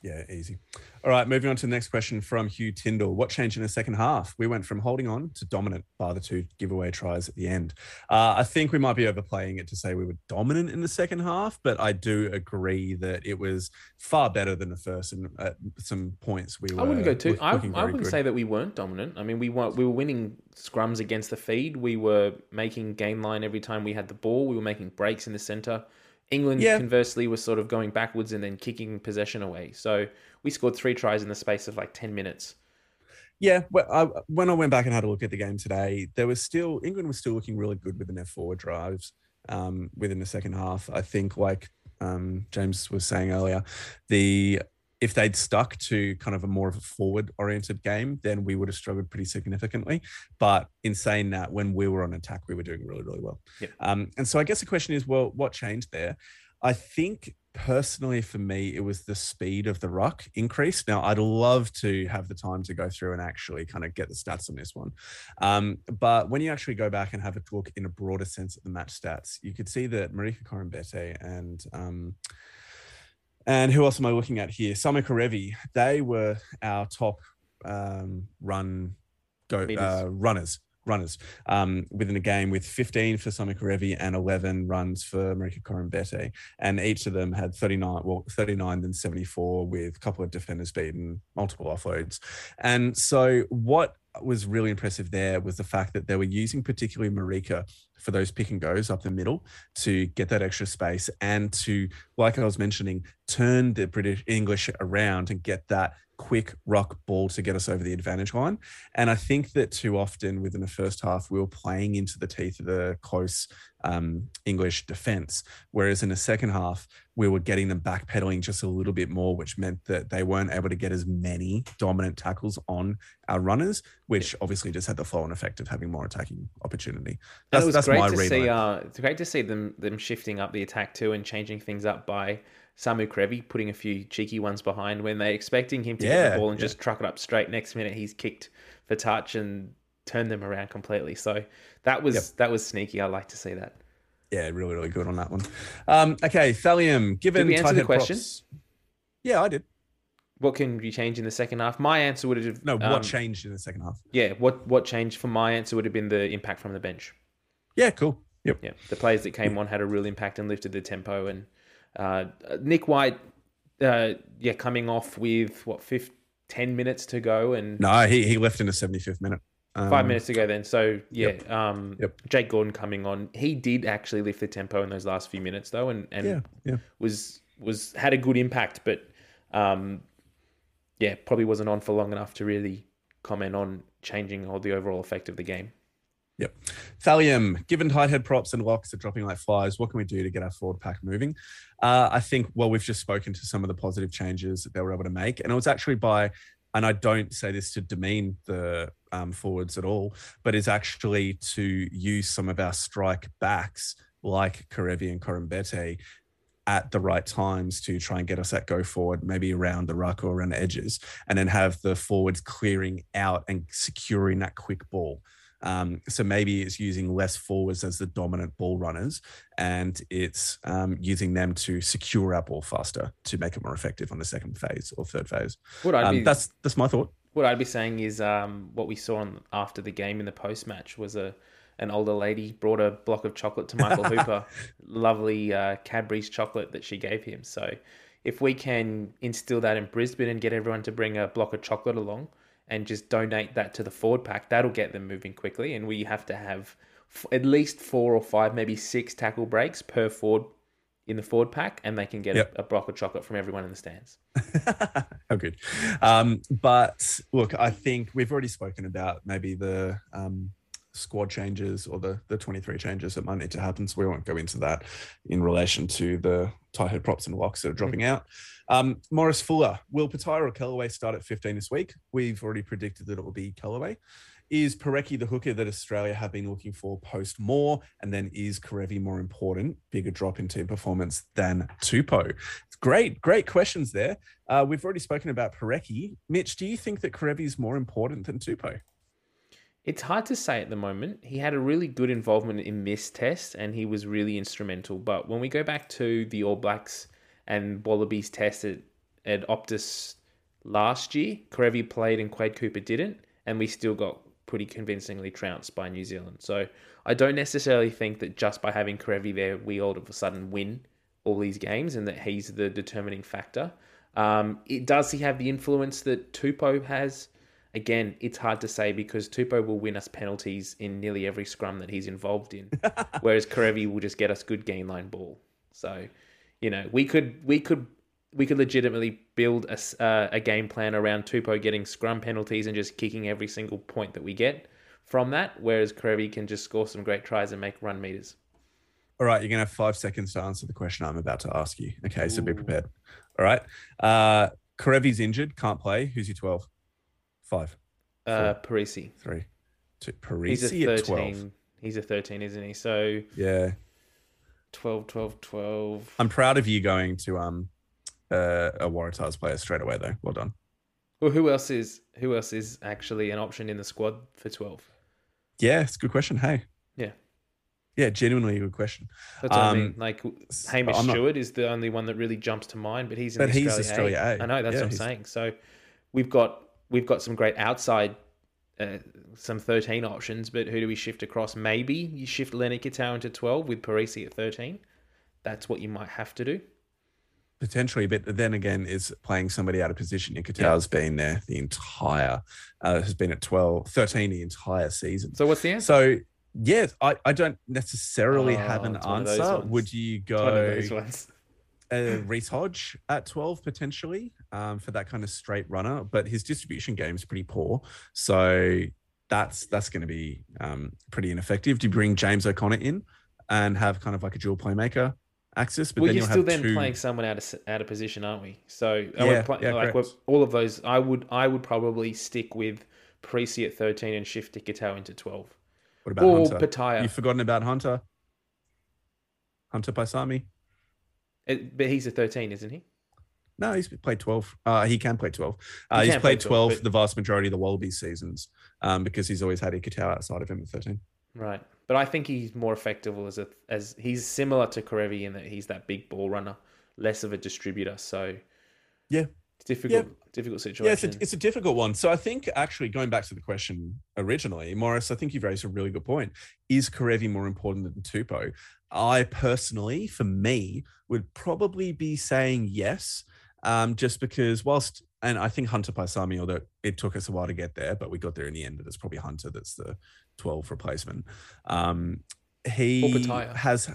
Yeah, easy. All right, moving on to the next question from Hugh Tyndall. What changed in the second half? We went from holding on to dominant by the two giveaway tries at the end. Uh, I think we might be overplaying it to say we were dominant in the second half, but I do agree that it was far better than the first. And at some points, we were. I wouldn't go too. I, I, wouldn't good. say that we weren't dominant. I mean, we were we were winning scrums against the feed. We were making game line every time we had the ball. We were making breaks in the center. England, yeah. conversely, was sort of going backwards and then kicking possession away. So we scored three tries in the space of like 10 minutes. Yeah, well, I, when I went back and had a look at the game today, there was still England was still looking really good within their forward drives um, within the second half. I think, like um, James was saying earlier, the if they'd stuck to kind of a more of a forward oriented game, then we would have struggled pretty significantly. But in saying that, when we were on attack, we were doing really, really well. Yeah. Um, and so I guess the question is, well, what changed there? I think personally for me, it was the speed of the ruck increase. Now, I'd love to have the time to go through and actually kind of get the stats on this one. Um, but when you actually go back and have a look in a broader sense at the match stats, you could see that Marika Koroibete and um, and who else am I looking at here? Samu Kerevi. They were our top um, run go uh, runners runners um, within a game with 15 for Samu Kerevi and 11 runs for Marika Koroibete. And each of them had 39, well, 39 then 74 with a couple of defenders beaten, multiple offloads. And so what was really impressive there was the fact that they were using particularly Marika for those pick and goes up the middle to get that extra space and to, like I was mentioning, turn the British English around and get that quick rock ball to get us over the advantage line. And I think that too often within the first half, we were playing into the teeth of the close um, English defense. Whereas in the second half, we were getting them backpedaling just a little bit more, which meant that they weren't able to get as many dominant tackles on our runners, which obviously just had the flow and effect of having more attacking opportunity. That's, it was great my to see. Uh, it's great to see them them shifting up the attack too and changing things up by Samu Kerevi putting a few cheeky ones behind when they're expecting him to get the ball and yeah. just truck it up straight. Next minute he's kicked for touch and turned them around completely. So that was Yep. that was sneaky. I like to see that. Yeah, really, really good on that one. Um, okay, Thallium, given Did we answer the question? props- yeah, I did. What can you change in the second half? My answer would have No, what um, changed in the second half? Yeah, what what changed for my answer would have been the impact from the bench. Yeah, cool. Yep. Yeah, the players that came on had a real impact and lifted the tempo. And uh, Nick White, uh, yeah, coming off with what, 15, 10 minutes to go and No, he, he left in the 75th minute. Um, five minutes to go then. So, yeah, Yep. um, Yep. Jake Gordon coming on. He did actually lift the tempo in those last few minutes, though, and, and Yeah, yeah. was was had a good impact, but um, yeah, probably wasn't on for long enough to really comment on changing all the overall effect of the game. Yep. Thallium, given tight head props and locks are dropping like flies, what can we do to get our forward pack moving? Uh, I think, well, we've just spoken to some of the positive changes that they were able to make. And it was actually by, and I don't say this to demean the um, forwards at all, but is actually to use some of our strike backs like Kerevi and Koroibete at the right times to try and get us that go forward, maybe around the ruck or around the edges, and then have the forwards clearing out and securing that quick ball. Um, so maybe it's using less forwards as the dominant ball runners, and it's um, using them to secure our ball faster to make it more effective on the second phase or third phase. What I'd Um, be that's that's my thought. what I'd be saying is um, what we saw on, after the game in the post match was a an older lady brought a block of chocolate to Michael (laughs) Hooper, lovely uh, Cadbury's chocolate that she gave him. So if we can instill that in Brisbane and get everyone to bring a block of chocolate along and just donate that to the forward pack, that'll get them moving quickly. And we have to have f- at least four or five, maybe six tackle breaks per forward in the forward pack, and they can get Yep. a, a block of chocolate from everyone in the stands. How (laughs) good. Um, but look, I think we've already spoken about maybe the um, squad changes or the the 23 changes that might need to happen. So we won't go into that in relation to the tight head props and locks that are dropping out. Um, Morris Fuller, will Petaia or Kellaway start at 15 this week? We've already predicted that it will be Kellaway. Is Porecki the hooker that Australia have been looking for post more? And then is Kerevi more important, bigger drop in team performance than Tupou? Great, great questions there. Uh, we've already spoken about Porecki. Mitch, do you think that Kerevi is more important than Tupou? It's hard to say at the moment. He had a really good involvement in this test and he was really instrumental. But when we go back to the All Blacks and Wallabies test at, Optus last year, Kerevi played and Quade Cooper didn't, and we still got pretty convincingly trounced by New Zealand. So I don't necessarily think that just by having Kerevi there, we all of a sudden win all these games and that he's the determining factor. Um, it does he have the influence that Tupou has? Again, it's hard to say because Tupou will win us penalties in nearly every scrum that he's involved in, (laughs) whereas Kerevi will just get us good gain line ball. So, you know, we could we could we could legitimately build a, uh, a game plan around Tupou getting scrum penalties and just kicking every single point that we get from that, whereas Kerevi can just score some great tries and make run meters. All right, you're going to have five seconds to answer the question I'm about to ask you. Okay, so be prepared. All right. Uh, Kerevi's injured, can't play. Who's your 12? Five, Uh, Perese. three, two. He's a Perese at 12. He's a 13, isn't he? So Yeah. 12, 12, 12. I'm proud of you going to um uh, a Waratahs player straight away, though. Well done. Well, who else is who else is actually an option in the squad for 12? Yeah, it's a good question. Hey. Yeah. Yeah, genuinely a good question. That's what I Um, mean. Like Hamish not- Stewart is the only one that really jumps to mind, but he's in But the he's Australia, Australia A. A. I know that's Yeah, what I'm saying. So we've got we've got some great outside, uh, some 13 options, but who do we shift across? Maybe you shift Len Ikitau into 12 with Perese at 13. That's what you might have to do. Potentially, but then again, is playing somebody out of position. Nikitau's been there the entire, uh, has been at 12, 13 the entire season. So what's the answer? So, yes, I, I don't necessarily Oh, have an it's one of those answer. Would you It's one of go. Uh, Reece Hodge at 12 potentially um, for that kind of straight runner, but his distribution game is pretty poor. So that's that's going to be um, pretty ineffective. Do you bring James O'Connor in and have kind of like a dual playmaker axis? But well, you're still then two... playing someone out of out of position, aren't we? So yeah, play, yeah, like all of those, I would I would probably stick with Perese at 13 and shift Ikitau into 12. What about or Hunter? Petaia. You've forgotten about Hunter. Hunter Paisami. It, but he's a 13, isn't he? No, he's played 12. Uh, he can play 12. Uh, he he's played 12, 12 but... the vast majority of the Wallaby seasons um, because he's always had Ikitau outside of him at 13. Right. But I think he's more effective as a as he's similar to Kerevi in that he's that big ball runner, less of a distributor. So yeah, difficult, yeah. difficult situation. Yeah, it's a, it's a difficult one. So I think actually going back to the question originally, Morris, I think you've raised a really good point. Is Kerevi more important than Tupou? I personally, for me, would probably be saying yes, um, just because whilst and I think Hunter Paisami, although it took us a while to get there, but we got there in the end. But it's probably Hunter that's the 12 replacement. Um, he has,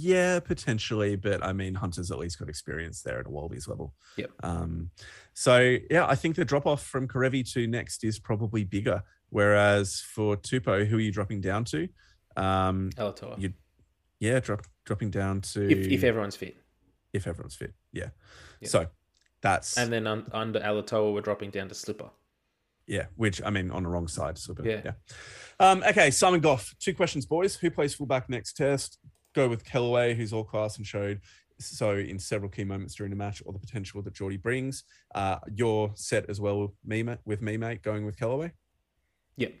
yeah, potentially, but I mean, Hunter's at least got experience there at a Wallabies level. Yep. Um, so yeah, I think the drop off from Kerevi to next is probably bigger. Whereas for Tupou, who are you dropping down to? Um, Alaalatoa. You, yeah, drop dropping down to if, if everyone's fit. If everyone's fit, yeah. Yep. So that's and then un, under Alaalatoa, we're dropping down to Slipper. Yeah, which I mean on the wrong side. So, yeah. yeah. Um, okay, Simon Goff. Two questions, boys. Who plays fullback next test? Go with Kellaway, who's all class and showed so in several key moments during the match, all the potential that Jordie brings. Uh, you're set as well with me, with me, mate, going with Kellaway. Yep.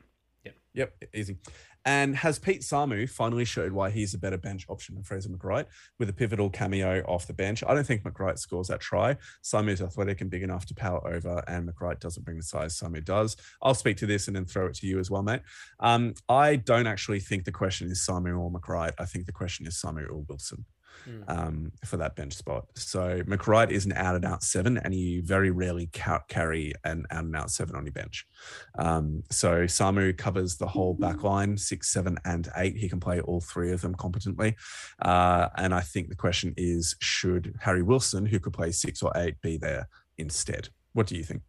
Yep. Yep. Easy. And has Pete Samu finally showed why he's a better bench option than Fraser McReight with a pivotal cameo off the bench? I don't think McReight scores that try. Samu's athletic and big enough to power over, and McReight doesn't bring the size Samu does. I'll speak to this and then throw it to you as well, mate. Um, I don't actually think the question is Samu or McReight. I think the question is Samu or Wilson mm. um, for that bench spot. So McReight is an out and out seven, and you very rarely ca- carry an out and out seven on your bench. Um, so Samu covers the whole back line, six, seven, and eight. He can play all three of them competently. Uh, and I think the question is should Harry Wilson, who could play six or eight, be there instead? What do you think?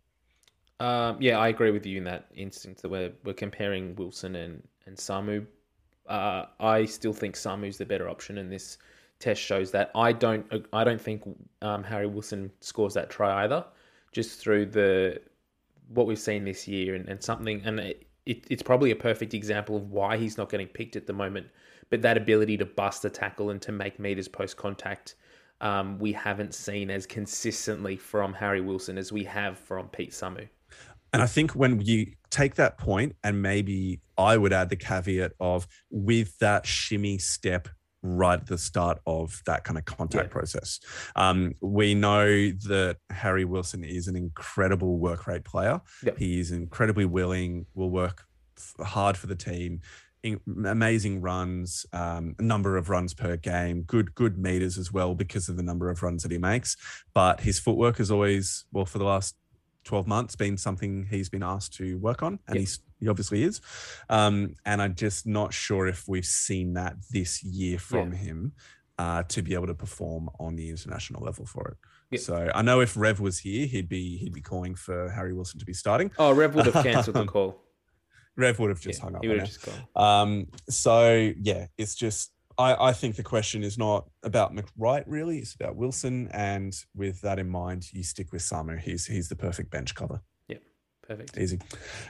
Um, yeah, I agree with you in that instance that we're, we're comparing Wilson and, and Samu. Uh, I still think Samu's the better option in this test shows that. I don't I don't think um, Harry Wilson scores that try either, just through the what we've seen this year and, and something and it, it, it's probably a perfect example of why he's not getting picked at the moment. But that ability to bust a tackle and to make meters post contact, um, we haven't seen as consistently from Harry Wilson as we have from Pete Samu. And I think when you take that point, and maybe I would add the caveat of with that shimmy step right at the start of that kind of contact yeah. process. Um, we know that Harry Wilson is an incredible work rate player. Yep. He is incredibly willing, will work hard for the team. Amazing runs, um, number of runs per game, good good meters as well because of the number of runs that he makes. But his footwork is always well for the last 12 months been something he's been asked to work on and yep. he's he obviously is um, and i'm just not sure if we've seen that this year from yeah. him uh, to be able to perform on the international level for it yep. so i know if rev was here he'd be he'd be calling for harry wilson to be starting oh rev would have cancelled the (laughs) call rev would have just yeah, hung up he would have just gone. um so yeah it's just I, I think the question is not about McReight really. It's about Wilson, and with that in mind, you stick with Samu. He's he's the perfect bench cover. Perfect. Easy.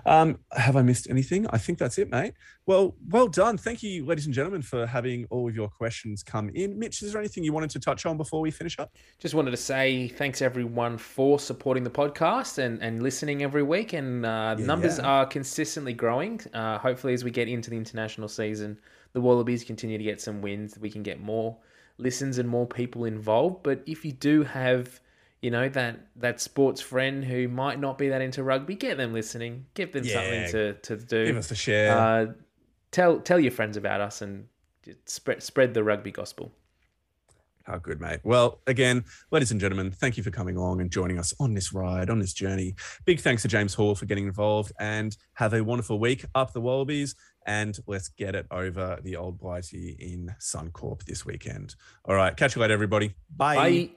Um, have I missed anything? I think that's it, mate. Well, well done. Thank you, ladies and gentlemen, for having all of your questions come in. Mitch, is there anything you wanted to touch on before we finish up? Just wanted to say thanks everyone for supporting the podcast and, and listening every week. And uh, yeah, numbers yeah. are consistently growing. Uh, hopefully, as we get into the international season the Wallabies continue to get some wins, we can get more listens and more people involved. But if you do have, you know, that that sports friend who might not be that into rugby, get them listening. Give them yeah. something to, to do. Give us a share. Uh, tell tell your friends about us and spread spread the rugby gospel. How good, mate. Well, again, ladies and gentlemen, thank you for coming along and joining us on this ride, on this journey. Big thanks to James Hall for getting involved and have a wonderful week up the Wallabies and let's get it over the old Blighty in Suncorp this weekend. All right, catch you later, everybody. Bye.